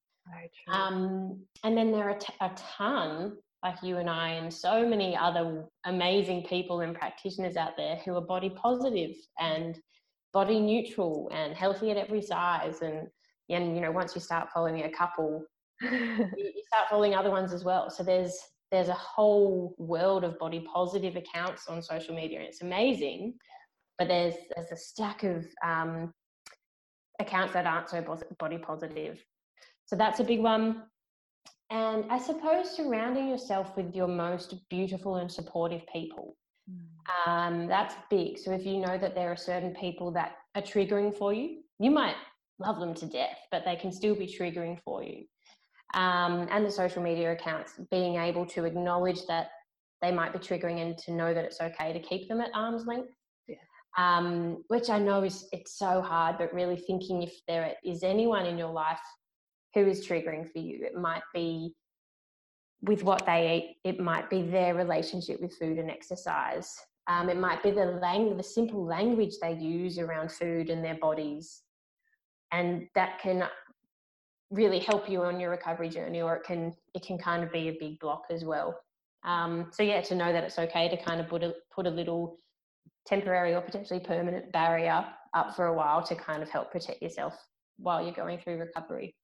Um, and then there are t- a ton like you and I and so many other amazing people and practitioners out there who are body positive and body neutral and healthy at every size and and you know once you start following a couple you, start following other ones as well. So there's there's a whole world of body positive accounts on social media and it's amazing but there's there's a stack of um, accounts that aren't so body positive. So that's a big one. And i suppose surrounding yourself with your most beautiful and supportive people. Mm. um, that's big. So if you know that there are certain people that are triggering for you you might love them to death but they can still be triggering for you um, and the social media accounts being able to acknowledge that they might be triggering and to know that it's okay to keep them at arm's length. Yeah. um, which i know is it's so hard but really thinking if there is anyone in your life who is triggering for you it might be with what they eat it might be their relationship with food and exercise. Um, it might be the lang- the simple language they use around food and their bodies. And that can really help you on your recovery journey or it can it can kind of be a big block as well. Um, so yeah to know that it's okay to kind of put a put a little temporary or potentially permanent barrier up for a while to kind of help protect yourself while you're going through recovery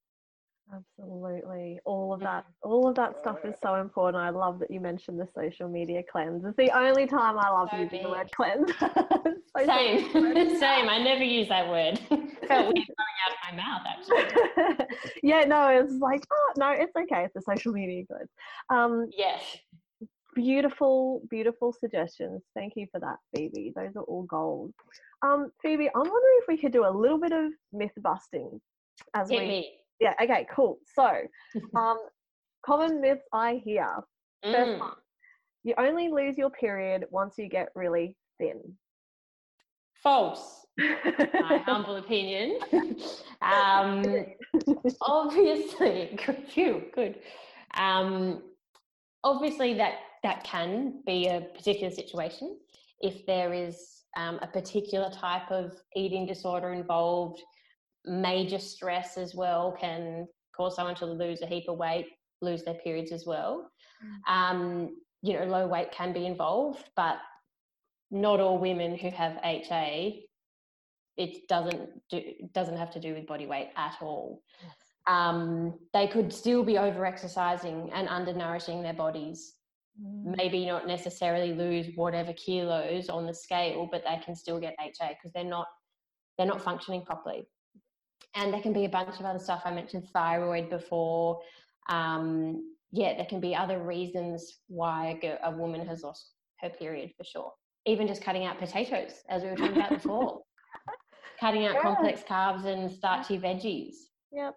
Absolutely. All of that all of that stuff is so important. I love that you mentioned the social media cleanse. It's the only time I love so using big. the word cleanse. Same. Same. I never use that word. Felt weird coming out of my mouth actually. yeah, no, it's like, oh no, it's okay. It's a social media cleanse. Um yes. Beautiful, beautiful suggestions. Thank you for that, Phoebe. Those are all gold. Um, Phoebe, I'm wondering if we could do a little bit of myth busting as Hit we me yeah, okay, cool. So, um, common myths I hear. First mm. one, you only lose your period once you get really thin. False. my humble opinion. um, obviously, phew, good. Um, obviously, that that can be a particular situation if there is um, a particular type of eating disorder involved major stress as well can cause someone to lose a heap of weight, lose their periods as well. Mm. Um, you know, low weight can be involved, but not all women who have HA, it doesn't do doesn't have to do with body weight at all. Yes. Um, they could still be over exercising and undernourishing their bodies. Mm. Maybe not necessarily lose whatever kilos on the scale, but they can still get HA because they're not they're not functioning properly and there can be a bunch of other stuff. I mentioned thyroid before. Um, yeah, there can be other reasons why a, a woman has lost her period for sure. Even just cutting out potatoes, as we were talking about before, cutting out yeah. complex carbs and starchy veggies. Yep.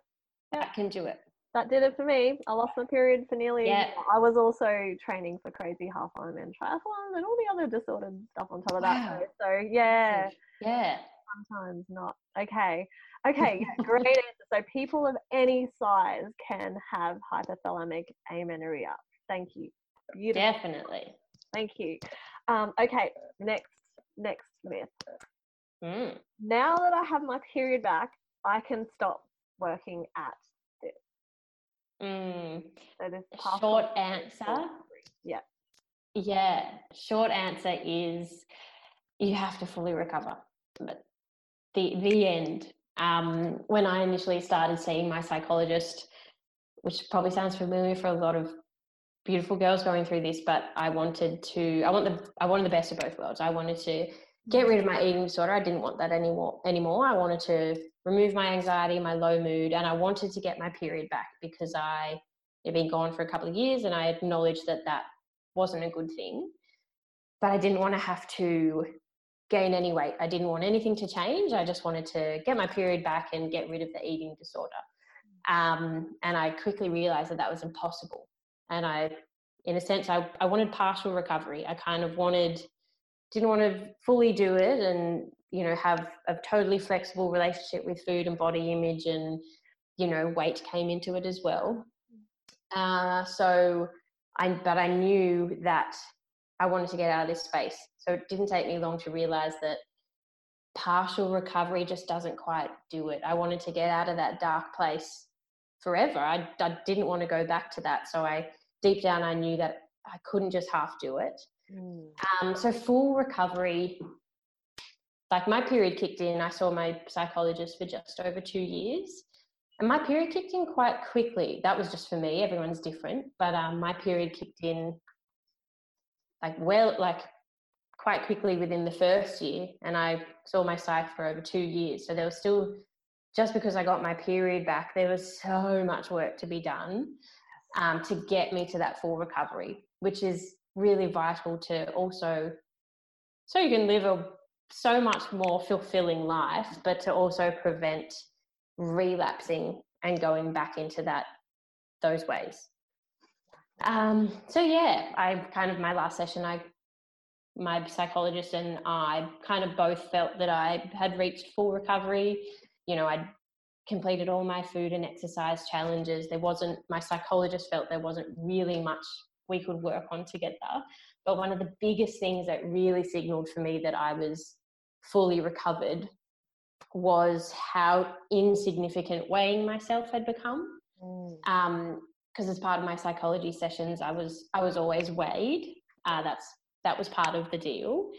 yep. That can do it. That did it for me. I lost my period for nearly. Yeah. I was also training for crazy half Ironman triathlon and all the other disordered stuff on top of that. Wow. So yeah. Yeah. Sometimes not. Okay. Okay, great answer. So people of any size can have hypothalamic amenorrhea. Thank you. Beautiful. Definitely. Thank you. Um, okay, next next myth. Mm. Now that I have my period back, I can stop working at this. Mm. So this short answer. Yeah. Yeah. Short answer is you have to fully recover. But the the end um, when I initially started seeing my psychologist, which probably sounds familiar for a lot of beautiful girls going through this, but I wanted to, I want the, I wanted the best of both worlds. I wanted to get rid of my eating disorder. I didn't want that anymore. Anymore. I wanted to remove my anxiety, my low mood, and I wanted to get my period back because I had been gone for a couple of years, and I acknowledged that that wasn't a good thing. But I didn't want to have to gain any weight. I didn't want anything to change. I just wanted to get my period back and get rid of the eating disorder. Um, and I quickly realized that that was impossible. And I, in a sense, I, I wanted partial recovery. I kind of wanted, didn't want to fully do it and, you know, have a totally flexible relationship with food and body image and, you know, weight came into it as well. Uh, so I, but I knew that I wanted to get out of this space. So it didn't take me long to realize that partial recovery just doesn't quite do it. I wanted to get out of that dark place forever. I, I didn't want to go back to that. So I, deep down, I knew that I couldn't just half do it. Mm. Um, so full recovery, like my period kicked in. I saw my psychologist for just over two years. And my period kicked in quite quickly. That was just for me. Everyone's different. But um, my period kicked in like well, like quite quickly within the first year. And I saw my psych for over two years. So there was still just because I got my period back, there was so much work to be done um, to get me to that full recovery, which is really vital to also so you can live a so much more fulfilling life, but to also prevent relapsing and going back into that those ways. Um, so yeah, I kind of my last session, I my psychologist and I kind of both felt that I had reached full recovery you know, I'd completed all my food and exercise challenges. There wasn't, my psychologist felt there wasn't really much we could work on together. But one of the biggest things that really signaled for me that I was fully recovered was how insignificant weighing myself had become. Mm. Um, because as part of my psychology sessions, I was I was always weighed. Uh, that's that was part of the deal.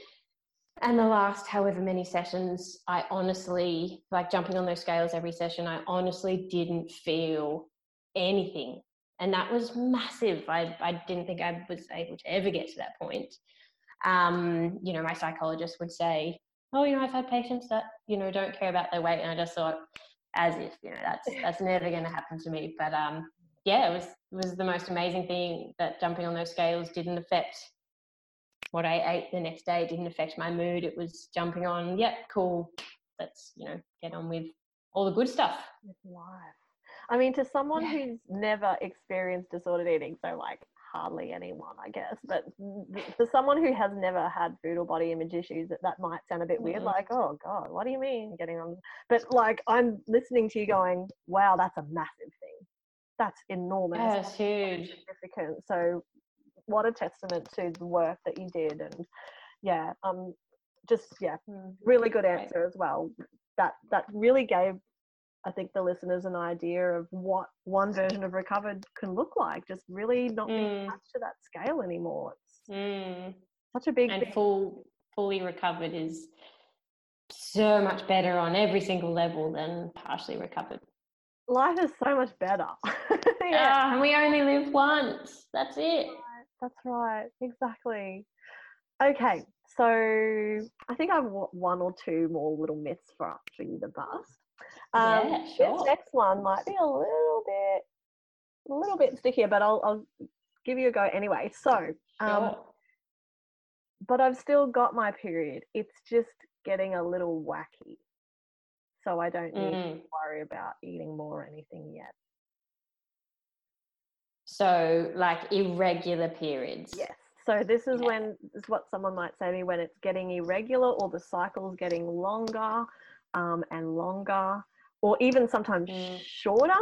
And the last however many sessions, I honestly, like jumping on those scales every session, I honestly didn't feel anything. And that was massive. I, I didn't think I was able to ever get to that point. Um, you know, my psychologist would say, Oh, you know, I've had patients that, you know, don't care about their weight. And I just thought, as if, you know, that's that's never gonna happen to me. But um yeah, it was it was the most amazing thing that jumping on those scales didn't affect what I ate the next day didn't affect my mood. It was jumping on, yep, cool. Let's, you know, get on with all the good stuff. With life. I mean, to someone yeah. who's never experienced disordered eating, so like hardly anyone, I guess, but for someone who has never had food or body image issues, that, that might sound a bit weird, mm-hmm. like, oh God, what do you mean getting on? But like, I'm listening to you going, wow, that's a massive thing. That's enormous. Yeah, it's huge. Significant. So what a testament to the work that you did and yeah um just yeah mm, really good answer as well that that really gave i think the listeners an idea of what one version of recovered can look like just really not being mm. attached to that scale anymore it's mm. such a big and full fully recovered is so much better on every single level than partially recovered life is so much better yeah. Oh, and we only live once that's it that's right. Exactly. Okay, so I think I have one or two more little myths for after you the bust. Um, yeah, sure. This next one might be a little bit, a little bit stickier, but I'll, I'll give you a go anyway. So, um, but I've still got my period. It's just getting a little wacky, so I don't need mm. to worry about eating more or anything yet. So, like irregular periods. Yes. So, this is yeah. when, this is what someone might say to me when it's getting irregular or the cycle's getting longer um, and longer, or even sometimes mm. shorter.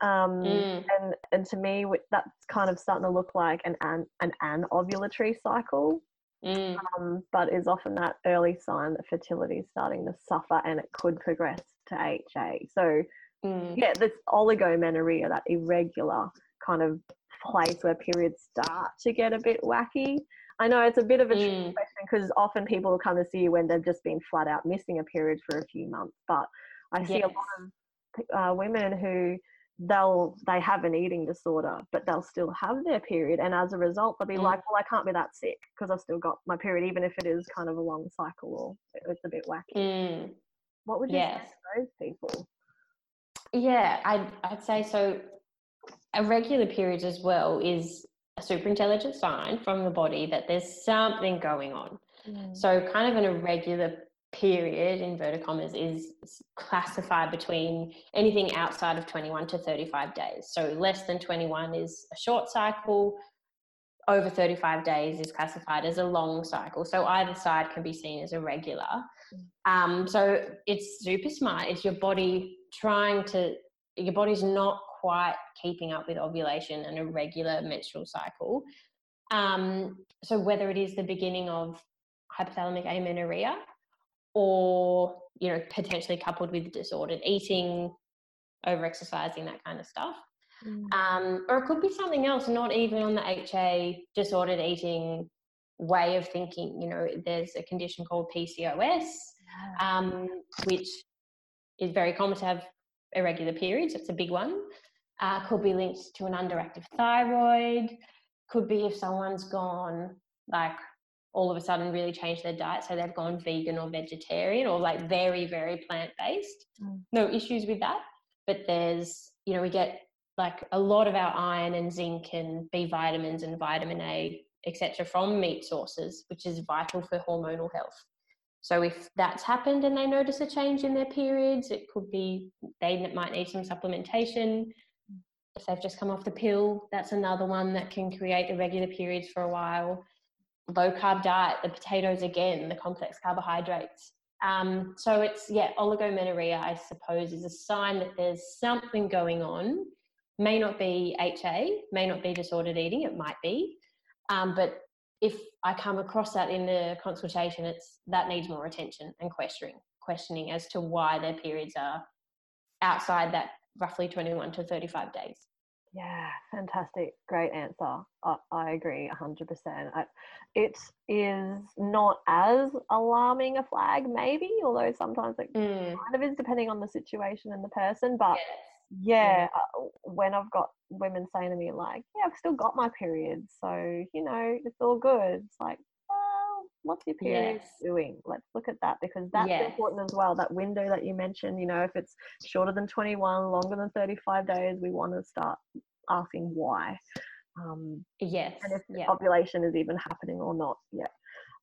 Um, mm. and, and to me, that's kind of starting to look like an, an, an anovulatory cycle. Mm. Um, but is often that early sign that fertility is starting to suffer and it could progress to HA. So, mm. yeah, this oligomenorrhea, that irregular kind of place where periods start to get a bit wacky. I know it's a bit of a mm. tricky question because often people will come to see you when they've just been flat out missing a period for a few months. But I see yes. a lot of uh, women who they'll they have an eating disorder, but they'll still have their period, and as a result, they'll be mm. like, "Well, I can't be that sick because I've still got my period, even if it is kind of a long cycle or it's a bit wacky." Mm. What would you yes. say to those people? Yeah, I'd I'd say so irregular periods as well is a super intelligent sign from the body that there's something going on. Mm. So, kind of an irregular period, inverted commas, is classified between anything outside of 21 to 35 days. So, less than 21 is a short cycle, over 35 days is classified as a long cycle. So, either side can be seen as irregular. Um, so, it's super smart. It's your body trying to, your body's not quite keeping up with ovulation and a regular menstrual cycle. Um, so, whether it is the beginning of hypothalamic amenorrhea or you know potentially coupled with disordered eating over exercising that kind of stuff. Mm. um, or it could be something else not even on the ha disordered eating way of thinking. You know there's a condition called pcos um, which is very common to have irregular periods it's a big one. Uh, could be linked to an underactive thyroid could be if someone's gone like all of a sudden really change their diet so they've gone vegan or vegetarian or like very very plant based mm. no issues with that but there's you know we get like a lot of our iron and zinc and b vitamins and vitamin a etc from meat sources which is vital for hormonal health. So if that's happened and they notice a change in their periods it could be they might need some supplementation. If they've just come off the pill that's another one that can create irregular periods for a while low carb diet, the potatoes again, the complex carbohydrates. Um, so it's, yeah, oligomenorrhea, I suppose, is a sign that there's something going on. May not be HA, may not be disordered eating, it might be. Um, but if I come across that in the consultation, it's that needs more attention and questioning, questioning as to why their periods are outside that roughly 21 to 35 days. Yeah, fantastic. Great answer. I, I agree 100%. I, it is not as alarming a flag, maybe, although sometimes it mm. kind of is depending on the situation and the person. But yes. yeah, yeah. Uh, when I've got women saying to me, like, yeah, I've still got my period. So, you know, it's all good. It's like, well, what's your period yes. doing? Let's look at that because that's yes. important as well. That window that you mentioned, you know, if it's shorter than 21, longer than 35 days, we want to start asking why. Um, yes. And if yeah. ovulation is even happening or not. Yeah.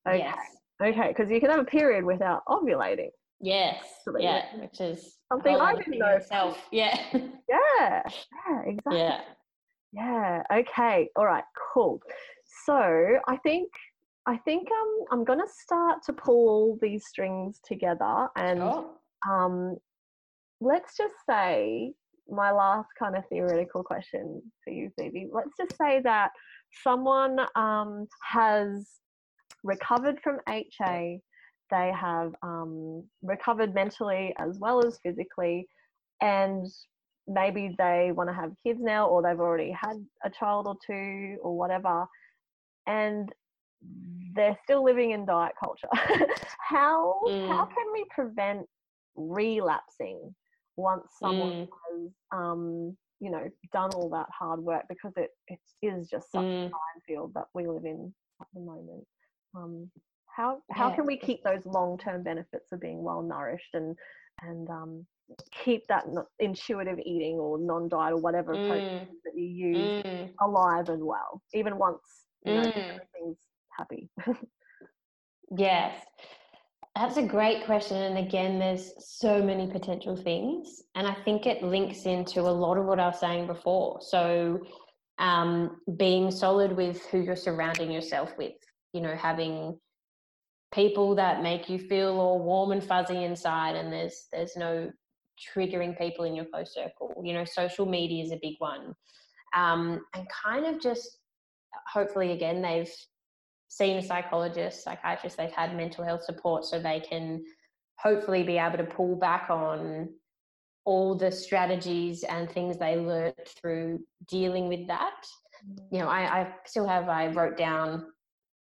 Okay. Yes. Okay. Because you can have a period without ovulating. Yes. Yeah. Which is something I didn't know. Yourself. Yeah. yeah. Yeah. Exactly. Yeah. Yeah. Okay. All right. Cool. So I think I think um, I'm going to start to pull these strings together and sure. um, let's just say my last kind of theoretical question for you, Phoebe. Let's just say that someone um, has recovered from HA, they have um, recovered mentally as well as physically, and maybe they want to have kids now, or they've already had a child or two, or whatever, and they're still living in diet culture. how mm. how can we prevent relapsing once someone mm. has um, you know done all that hard work because it it is just such mm. a minefield that we live in at the moment. Um, how how yeah. can we keep those long term benefits of being well nourished and and um, keep that intuitive eating or non diet or whatever mm. that you use mm. alive as well, even once you know, mm. everything's happy? yes. That's a great question. And again, there's so many potential things. And I think it links into a lot of what I was saying before. So, um, being solid with who you're surrounding yourself with, you know, having people that make you feel all warm and fuzzy inside and there's there's no triggering people in your close circle you know social media is a big one um, and kind of just hopefully again they've seen a psychologist, psychiatrist, they've had mental health support so they can hopefully be able to pull back on all the strategies and things they learned through dealing with that. You know, I, I still have, I wrote down,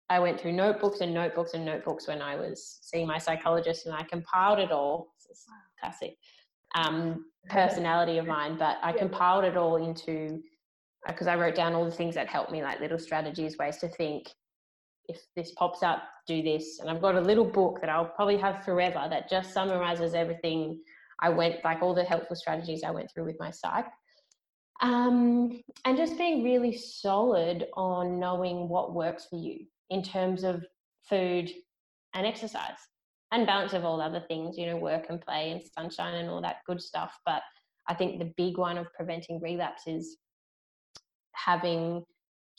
I went through notebooks and notebooks and notebooks when I was seeing my psychologist and I compiled it all. This is classic um, personality of mine, but I compiled it all into because I wrote down all the things that helped me, like little strategies, ways to think, if this pops up, do this. And I've got a little book that I'll probably have forever that just summarizes everything I went, like all the helpful strategies I went through with my psych. Um, and just being really solid on knowing what works for you in terms of food and exercise and balance of all other things, you know, work and play and sunshine and all that good stuff. But I think the big one of preventing relapse is having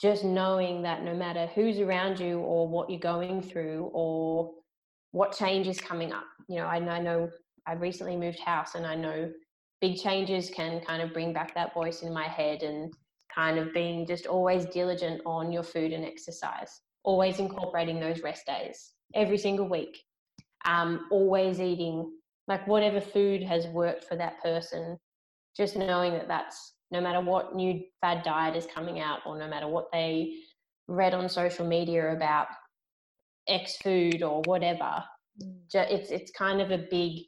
just knowing that no matter who's around you or what you're going through or what change is coming up, you know, I know, I know I've recently moved house and I know big changes can kind of bring back that voice in my head and kind of being just always diligent on your food and exercise, always incorporating those rest days every single week, um, always eating like whatever food has worked for that person, just knowing that that's no matter what new fad diet is coming out or no matter what they read on social media about X food or whatever, mm. it's it's kind of a big.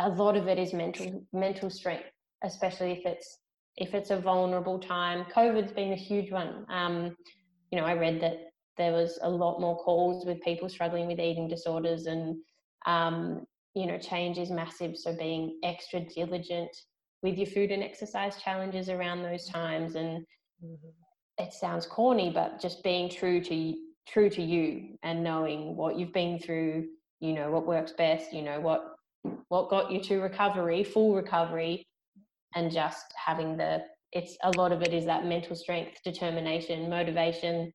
A lot of it is mental mental strength, especially if it's if it's a vulnerable time. COVID's been a huge one. Um, you know, I read that there was a lot more calls with people struggling with eating disorders, and um, you know, change is massive. So being extra diligent with your food and exercise challenges around those times and mm-hmm. it sounds corny but just being true to true to you and knowing what you've been through you know what works best you know what what got you to recovery full recovery and just having the it's a lot of it is that mental strength determination motivation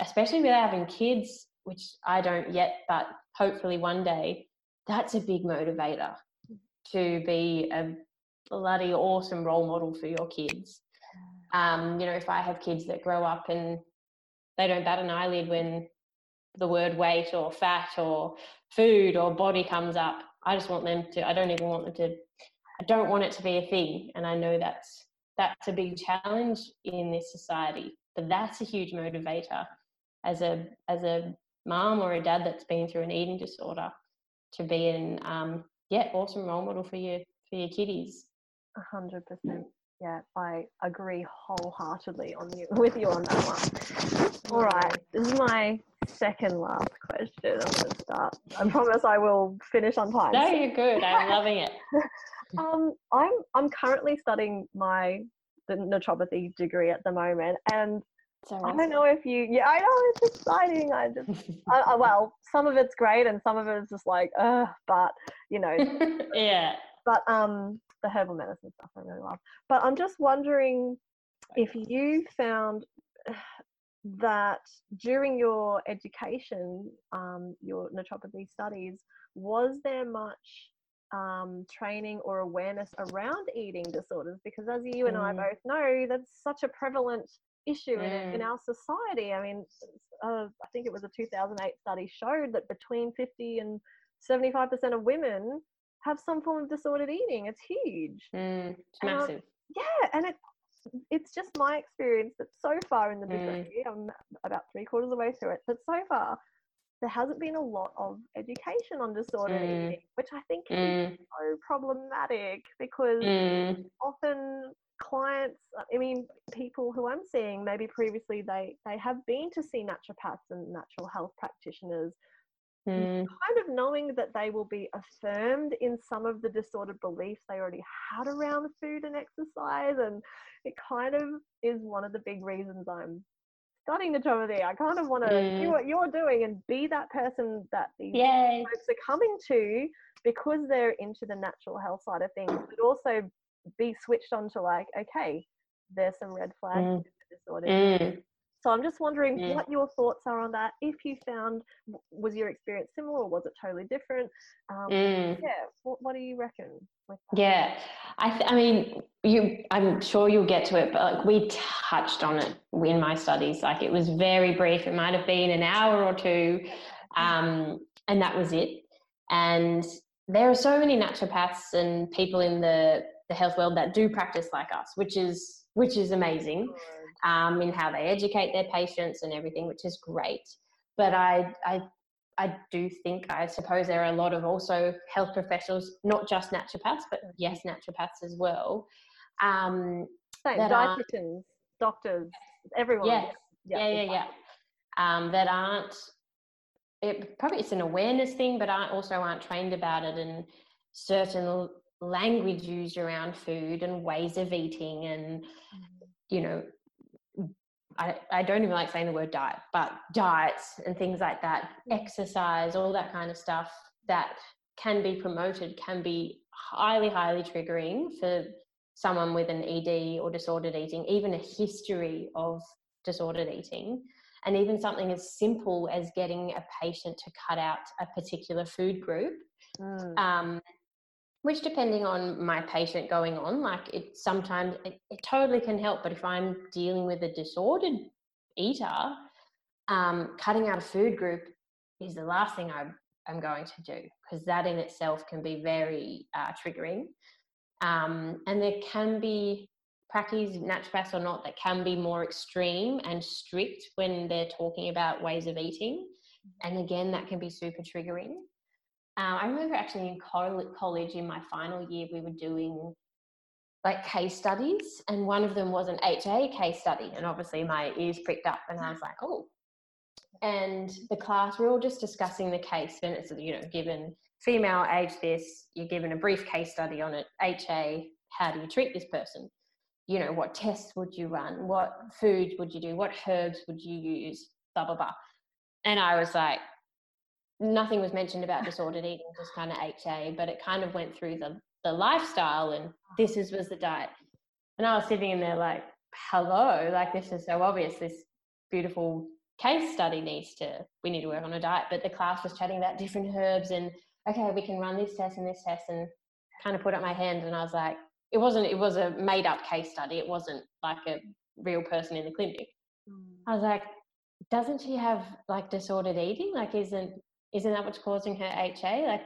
especially with having kids which i don't yet but hopefully one day that's a big motivator to be a bloody awesome role model for your kids. Um, you know, if I have kids that grow up and they don't bat an eyelid when the word weight or fat or food or body comes up, I just want them to, I don't even want them to, I don't want it to be a thing. And I know that's, that's a big challenge in this society, but that's a huge motivator as a, as a mom or a dad that's been through an eating disorder to be an, um, yeah, awesome role model for your, for your kiddies. A hundred percent. Yeah, I agree wholeheartedly on you with you on that one. All right, this is my second last question. I'm to start. I promise I will finish on time. No, you're good. I'm loving it. um, I'm I'm currently studying my the naturopathy degree at the moment, and so I don't know if you. Yeah, I know it's exciting. I just, I, I, well, some of it's great, and some of it's just like, uh, but you know, yeah. But um, the herbal medicine stuff I really love. But I'm just wondering if you found that during your education, um, your naturopathy studies, was there much um, training or awareness around eating disorders? Because as you and I mm. both know, that's such a prevalent issue mm. in, in, mm. our society. I mean, uh, I think it was a 2008 study showed that between 50 and 75% of women have some form of disordered eating. It's huge. Mm, it's massive. Um, yeah, and it it's just my experience that so far in the degree, mm. I'm about three quarters of the way through it, but so far there hasn't been a lot of education on disordered mm. eating, which I think mm. is so problematic because mm. often clients i mean people who i'm seeing maybe previously they they have been to see naturopaths and natural health practitioners Mm. Kind of knowing that they will be affirmed in some of the disordered beliefs they already had around food and exercise. And it kind of is one of the big reasons I'm studying naturopathy. I kind of want to mm. do what you're doing and be that person that these Yay. folks are coming to because they're into the natural health side of things, but also be switched on to like, okay, there's some red flags mm. disorder. Mm. So I'm just wondering yeah. what your thoughts are on that. If you found was your experience similar or was it totally different? Um, mm. Yeah, what, what, do you reckon? Yeah, I, th- I mean, you. I'm sure you'll get to it, but like we touched on it in my studies. Like it was very brief. It might have been an hour or two, um, and that was it. And there are so many naturopaths and people in the the health world that do practice like us, which is which is amazing um, in how they educate their patients and everything, which is great. But I, I, I do think, I suppose there are a lot of also health professionals, not just naturopaths, but yes, naturopaths as well. Um, Same, dietitians, doctors, everyone. Yes. Yeah, yeah, yeah. yeah. Um, that aren't, it, probably it's an awareness thing, but aren't, also aren't trained about it. And certain language used around food and ways of eating and Mm. you know I, I don't even like saying the word diet but diets and things like that exercise all that kind of stuff that can be promoted can be highly highly triggering for someone with an ed or disordered eating even a history of disordered eating and even something as simple as getting a patient to cut out a particular food group Mm. um, which depending on my patient going on like it sometimes it, it totally can help but if i'm dealing with a disordered eater um, cutting out a food group is the last thing I, i'm going to do because that in itself can be very uh, triggering. Um, and there can be practice naturopaths or not that can be more extreme and strict when they're talking about ways of eating. And again that can be super triggering um, I remember actually in college in my final year, we were doing like case studies, and one of them was an HA case study. And obviously, my ears pricked up, and I was like, oh. And the class, we are all just discussing the case, and it's, you know, given female, age this, you're given a brief case study on it, HA, how do you treat this person? You know, what tests would you run? What foods would you do? What herbs would you use? Blah, blah, blah. And I was like, nothing was mentioned about disordered eating, just kind of HA, but it kind of went through the, the lifestyle and this is, was the diet. And I was sitting in there like, hello, like this is so obvious. This beautiful case study needs to, we need to work on a diet. But the class was chatting about different herbs and, okay, we can run this test and this test and kind of put up my hand. And I was like, it wasn't, it was a made up case study. It wasn't like a real person in the clinic. Mm. I was like, doesn't she have like disordered eating? Like, isn't isn't that what's causing her HA? Like,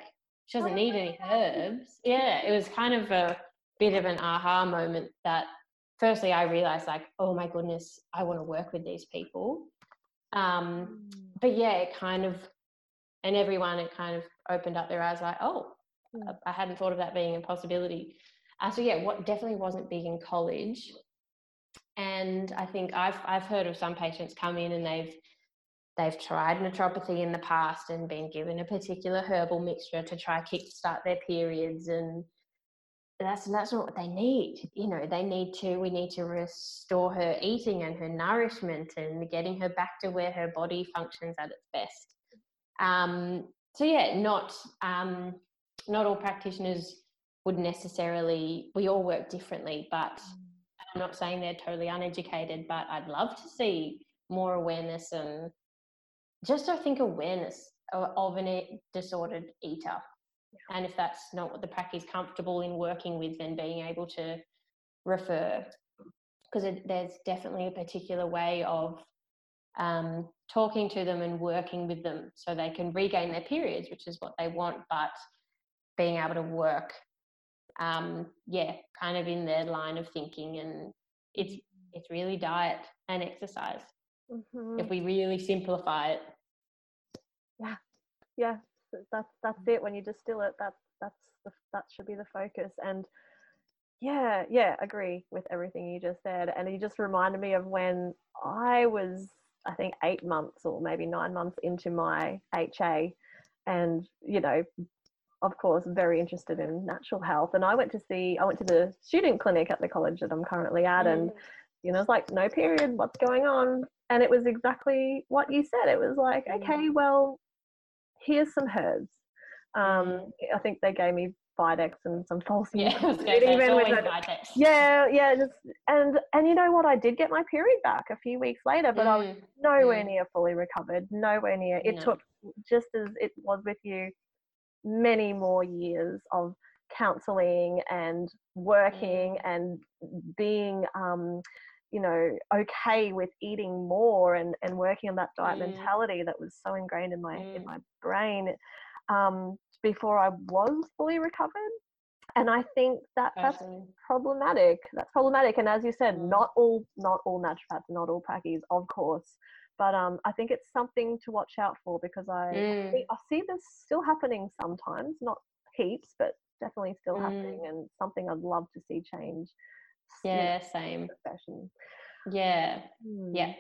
she doesn't need any herbs. Yeah, it was kind of a bit of an aha moment that firstly I realized, like, oh my goodness, I want to work with these people. Um, Mm. but yeah, it kind of, and everyone, it kind of opened up their eyes, like, oh, Mm. I hadn't thought of that being a possibility. Uh, so yeah, what definitely wasn't big in college. And I think I've I've heard of some patients come in and they've they've tried naturopathy in the past and been given a particular herbal mixture to try kickstart their periods and that's that's not what they need you know they need to we need to restore her eating and her nourishment and getting her back to where her body functions at its best. Um, so yeah not um, not all practitioners would necessarily we all work differently but i'm not saying they're totally uneducated but i'd love to see more awareness and just I think awareness of, of an disordered eater. And if that's not what the practice is comfortable in working with, then being able to refer, because there's definitely a particular way of um, talking to them and working with them so they can regain their periods, which is what they want, but being able to work, um, yeah, kind of in their line of thinking. And it's it's really diet and exercise Mhm. if we really simplify it. Yeah that's that's it when you distill it that that's the, that should be the focus and yeah yeah agree with everything you just said and you just reminded me of when i was i think eight months or maybe nine months into my ha and you know of course very interested in natural health and i went to see i went to the student clinic at the college that i'm currently at and you know it's like no period what's going on? And it was exactly what you said it was like Mm. okay well here's some herbs. Um, Mhm. I think they gave me Vitex and some false Yeah, I was gonna It say, it's even with Vitex. Yeah, yeah, just and and you know what? I did get my period back a few weeks later, but I was Mm, nowhere mm. near fully recovered. Nowhere near. It No. took just as it was with you, many more years of counseling and working Mm. and being um, you know okay with eating more and and working on that diet Mm. mentality that was so ingrained in my in Mm. my brain um, before I was fully recovered. And I think that that's problematic. That's problematic. And as you said, Mm. not all not all naturopaths, not all prackies, of course. But um, I think it's something to watch out for because I, I, Mm. see, I see this still happening sometimes, not heaps, but definitely still Mm. happening, and something I'd love to see change. You know, Yeah, same. profession. Yeah, Hmm. yeah.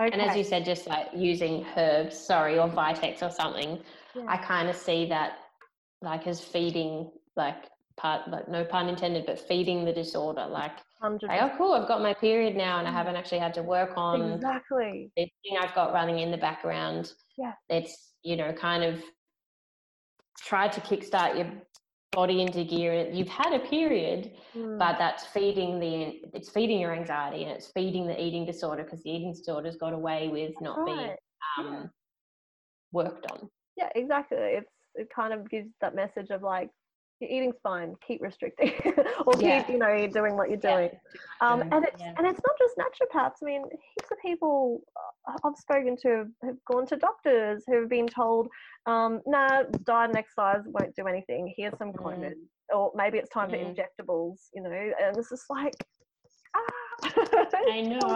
Okay. And as you said, just like using herbs, sorry, or Vitex or something, Yeah. I kind of see that like as feeding like part like no pun intended but feeding the disorder like, 100%. like oh cool i've got my period now and i Mm. haven't actually had to work on exactly. this thing i've got running in the background Yeah. it's you know kind of try to kickstart your body into gear you've had a period Mm. but that's feeding the it's feeding your anxiety and it's feeding the eating disorder because the eating disorder's got away with not being right. um, worked on Yeah, exactly. It's it kind of gives that message of like your eating's fine, keep restricting, or Yeah. keep you know doing what you're Yeah, doing. Um, and it's yeah. and it's not just naturopaths. I mean, heaps of people uh, I've spoken to have gone to doctors who have been told, um, "Nah, diet and exercise won't do anything. Here's some Mm. Clomid, or maybe it's time Mm. for injectables." You know, and it's just like, ah, i know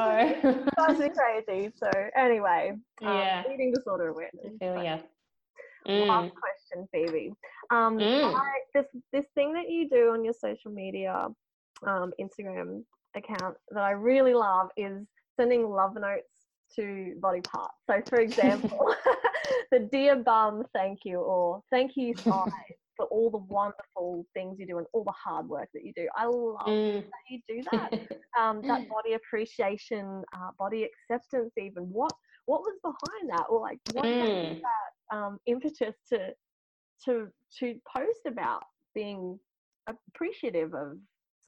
me crazy. So anyway, um, Yeah. eating disorder awareness. I feel But ya. Last Mm, question, Phoebe. Um, Mm. I, this this thing that you do on your social media, um, Instagram account that I really love is sending love notes to body parts. So, for example, the dear bum, thank you, or thank you thighs for all the wonderful things you do and all the hard work that you do. I love mm. that you do that. Um, that body appreciation, uh, body acceptance, even what what was behind that, or like what Mm. that um, impetus to to to post about being appreciative of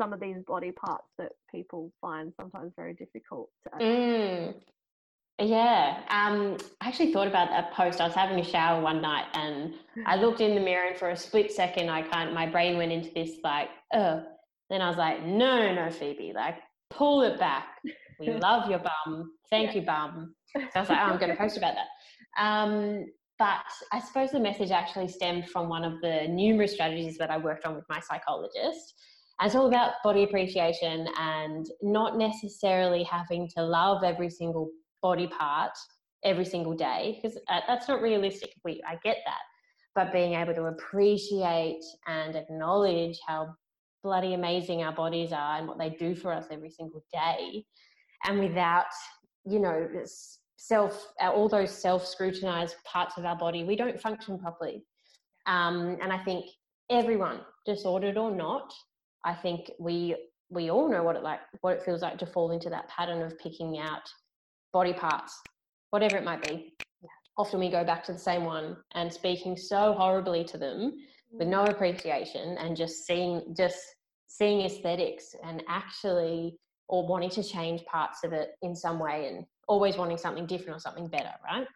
some of these body parts that people find sometimes very difficult to Mm. Yeah, um, I actually thought about that post. I was having a shower one night and I looked in the mirror, and for a split second, I kind my brain went into this like, oh. Then I was like, no, no, Phoebe, like pull it back. We love your bum. Thank you, bum. So I was like, oh, I'm going to post about that. Um, but I suppose the message actually stemmed from one of the numerous strategies that I worked on with my psychologist. And it's all about body appreciation and not necessarily having to love every single body part every single day because uh, that's not realistic. We I get that, but being able to appreciate and acknowledge how bloody amazing our bodies are and what they do for us every single day, and without you know this self all those self scrutinized parts of our body, we don't function properly. Um, and I think everyone, disordered or not, I think we we all know what it like what it feels like to fall into that pattern of picking out body parts, whatever it might be. Often we go back to the same one and speaking so horribly to them with no appreciation and just seeing just seeing aesthetics and actually or wanting to change parts of it in some way and always wanting something different or something better, right?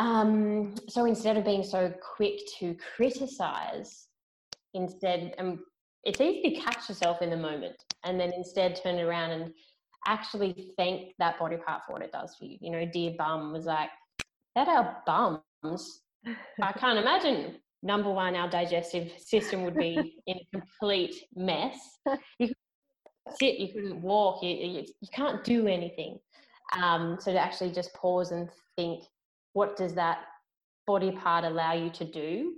Um, so instead of being so quick to criticize, instead, um, it's easy to catch yourself in the moment and then instead turn it around and actually thank that body part for what it does for you. You know, dear bum was like, that our bums, I can't imagine. Number one, our digestive system would be in a complete mess. You couldn't sit, you couldn't walk, you, you, you can't do anything. Um, so to actually just pause and think, what does that body part allow you to do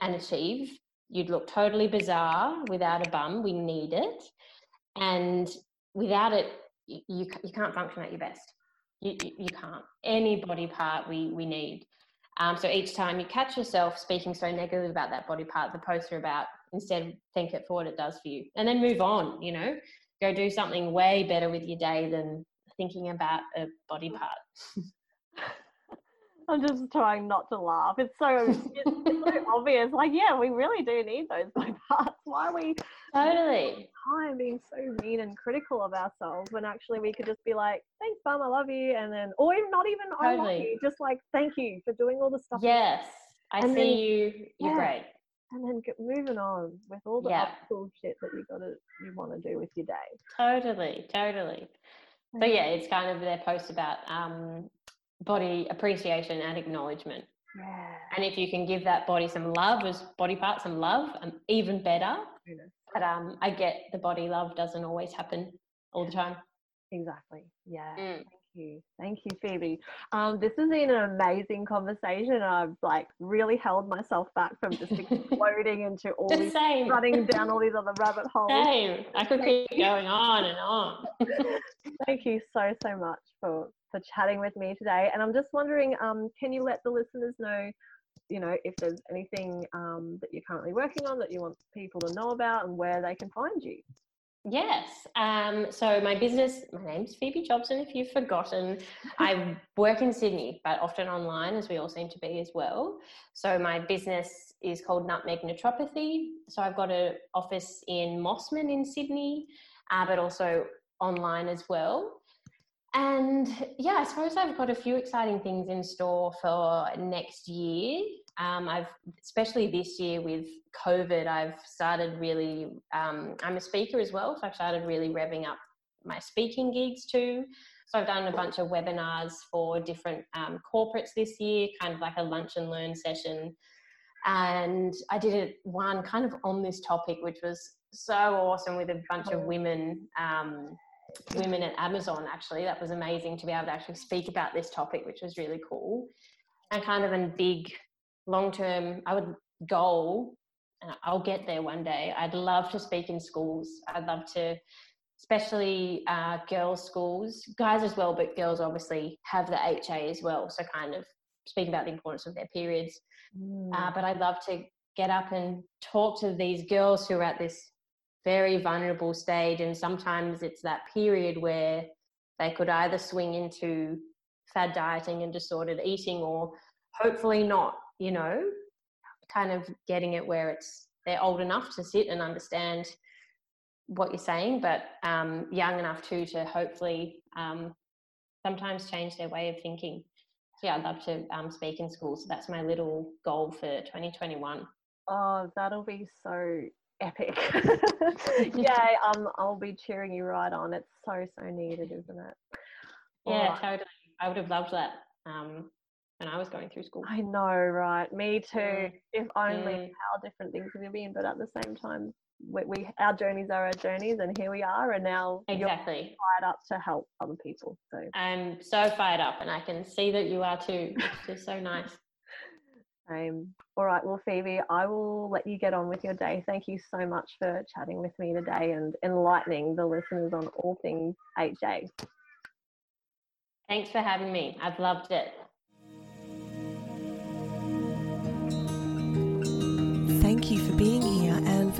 and achieve? You'd look totally bizarre without a bum. We need it. And without it, you, you, can't function at your best. You, you, you can't. Any body part we, we need. Um, so each time you catch yourself speaking so negatively about that body part, the posts are about instead thank it for what it does for you, and then move on. You know, go do something way better with your day than thinking about a body mm. part. I'm just trying not to laugh. It's so it's, it's so obvious. Like, yeah, we really do need those body parts. Why are we Totally. time being so mean and critical of ourselves when actually we could just be like, "Thanks, bum, I love you," and then, or even not even I love you, just like, "Thank you for doing all the stuff." Yes, I And see then- you. You're yeah. great. and then get moving on with all the Yeah. cool shit that you gotta you want to do with your day. Totally, totally. So yeah, it's kind of their post about um, body appreciation and acknowledgement. Yeah. And if you can give that body some love, as body part some love, um, even better. Goodness. But um, I get the body love doesn't always happen all the time. Exactly. Yeah. Mm. Thank you. Thank you, Phoebe. Um, this has been an amazing conversation. I've like really held myself back from just exploding into all these Same. running down all these other rabbit holes. Same. I could keep going on and on. Thank you so so much for for chatting with me today. And I'm just wondering, um, can you let the listeners know you know, if there's anything um, that you're currently working on that you want people to know about and where they can find you. Yes. Um, so my business, my name's Phoebe Jobson, if you've forgotten. I work in Sydney, but often online, as we all seem to be as well. So my business is called Nutmeg Naturopathy. So I've got an office in Mosman in Sydney, uh, but also online as well. And yeah, I suppose I've got a few exciting things in store for next year. Um, I've, especially this year with COVID, I've started really, um, I'm a speaker as well, so I've started really revving up my speaking gigs too. So I've done a bunch of webinars for different um, corporates this year, kind of like a lunch and learn session. And I did it one kind of on this topic, which was so awesome with a bunch of women um, women at Amazon, actually. That was amazing to be able to actually speak about this topic, which was really cool. And kind of a big long term, I would goal, and I'll get there one day. I'd love to speak in schools. I'd love to, especially uh, girls' schools, guys as well, but girls obviously have the HA as well. So kind of speak about the importance of their periods. Mm. Uh, but I'd love to get up and talk to these girls who are at this very vulnerable stage and sometimes it's that period where they could either swing into fad dieting and disordered eating or hopefully not you know kind of getting it where it's they're old enough to sit and understand what you're saying but um, young enough too to hopefully um, sometimes change their way of thinking so yeah i'd love to um, speak in schools so that's my little goal for 2021 oh that'll be so epic. yeah, um, I'll be cheering you right on. It's so so needed, isn't it? Yeah, right. totally. I would have loved that um, when I was going through school. I know, right? Me too. Mm. If only mm. how different things have been, but at the same time, we, we, our journeys are our journeys, and here we are, and now exactly fired up to help other people. So I'm so fired up, and I can see that you are too. It's just so nice. Same. All right, well, Phoebe, I will let you get on with your day. Thank you so much for chatting with me today and enlightening the listeners on all things HA. Thanks for having me. I've loved it.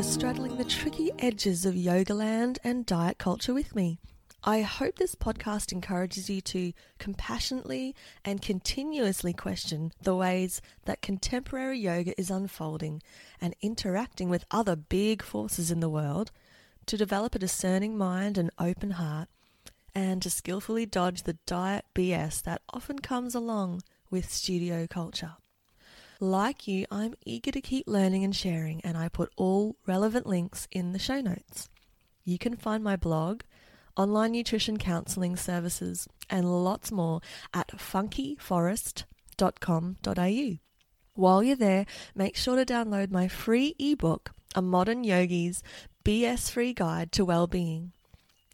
For straddling the tricky edges of yoga land and diet culture with me. I hope this podcast encourages you to compassionately and continuously question the ways that contemporary yoga is unfolding and interacting with other big forces in the world, to develop a discerning mind and open heart, and to skillfully dodge the diet BS that often comes along with studio culture. Like you, I'm eager to keep learning and sharing, and I put all relevant links in the show notes. You can find my blog online nutrition counselling services, and lots more at funkyforest.com.au. While you're there, make sure to download my free ebook, A Modern Yogi's BS Free Guide to Wellbeing.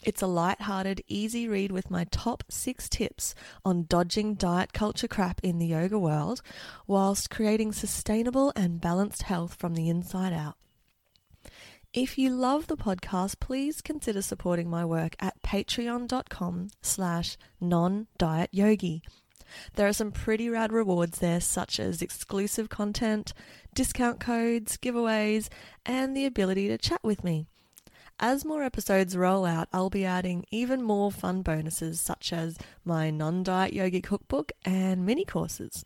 It's a light-hearted, easy read with my top six tips on dodging diet culture crap in the yoga world, whilst creating sustainable and balanced health from the inside out. If you love the podcast, please consider supporting my work at patreon.com slash non-diet yogi. There are some pretty rad rewards there, such as exclusive content, discount codes, giveaways, and the ability to chat with me. As more episodes roll out, I'll be adding even more fun bonuses, such as my non diet yogi cookbook and mini courses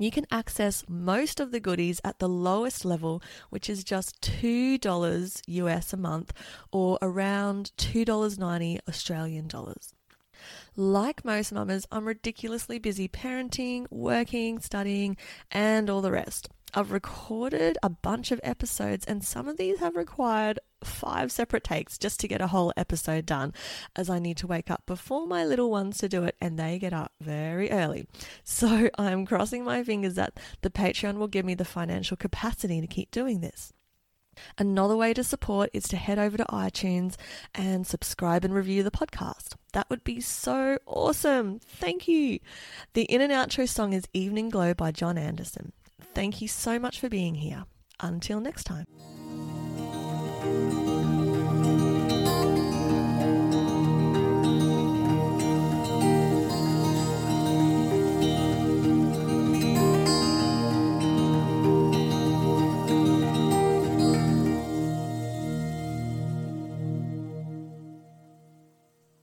you can access most of the goodies at the lowest level, which is just $2 US a month or around $2.90 Australian dollars. Like most mamas, I'm ridiculously busy parenting, working, studying, and all the rest. I've recorded a bunch of episodes, and some of these have required five separate takes just to get a whole episode done, as I need to wake up before my little ones to do it, and they get up very early. So I'm crossing my fingers that the Patreon will give me the financial capacity to keep doing this. Another way to support is to head over to iTunes and subscribe and review the podcast. That would be so awesome. Thank you. The in and outro song is Evening Glow by John Anderson. Thank you so much for being here. Until next time. Bye.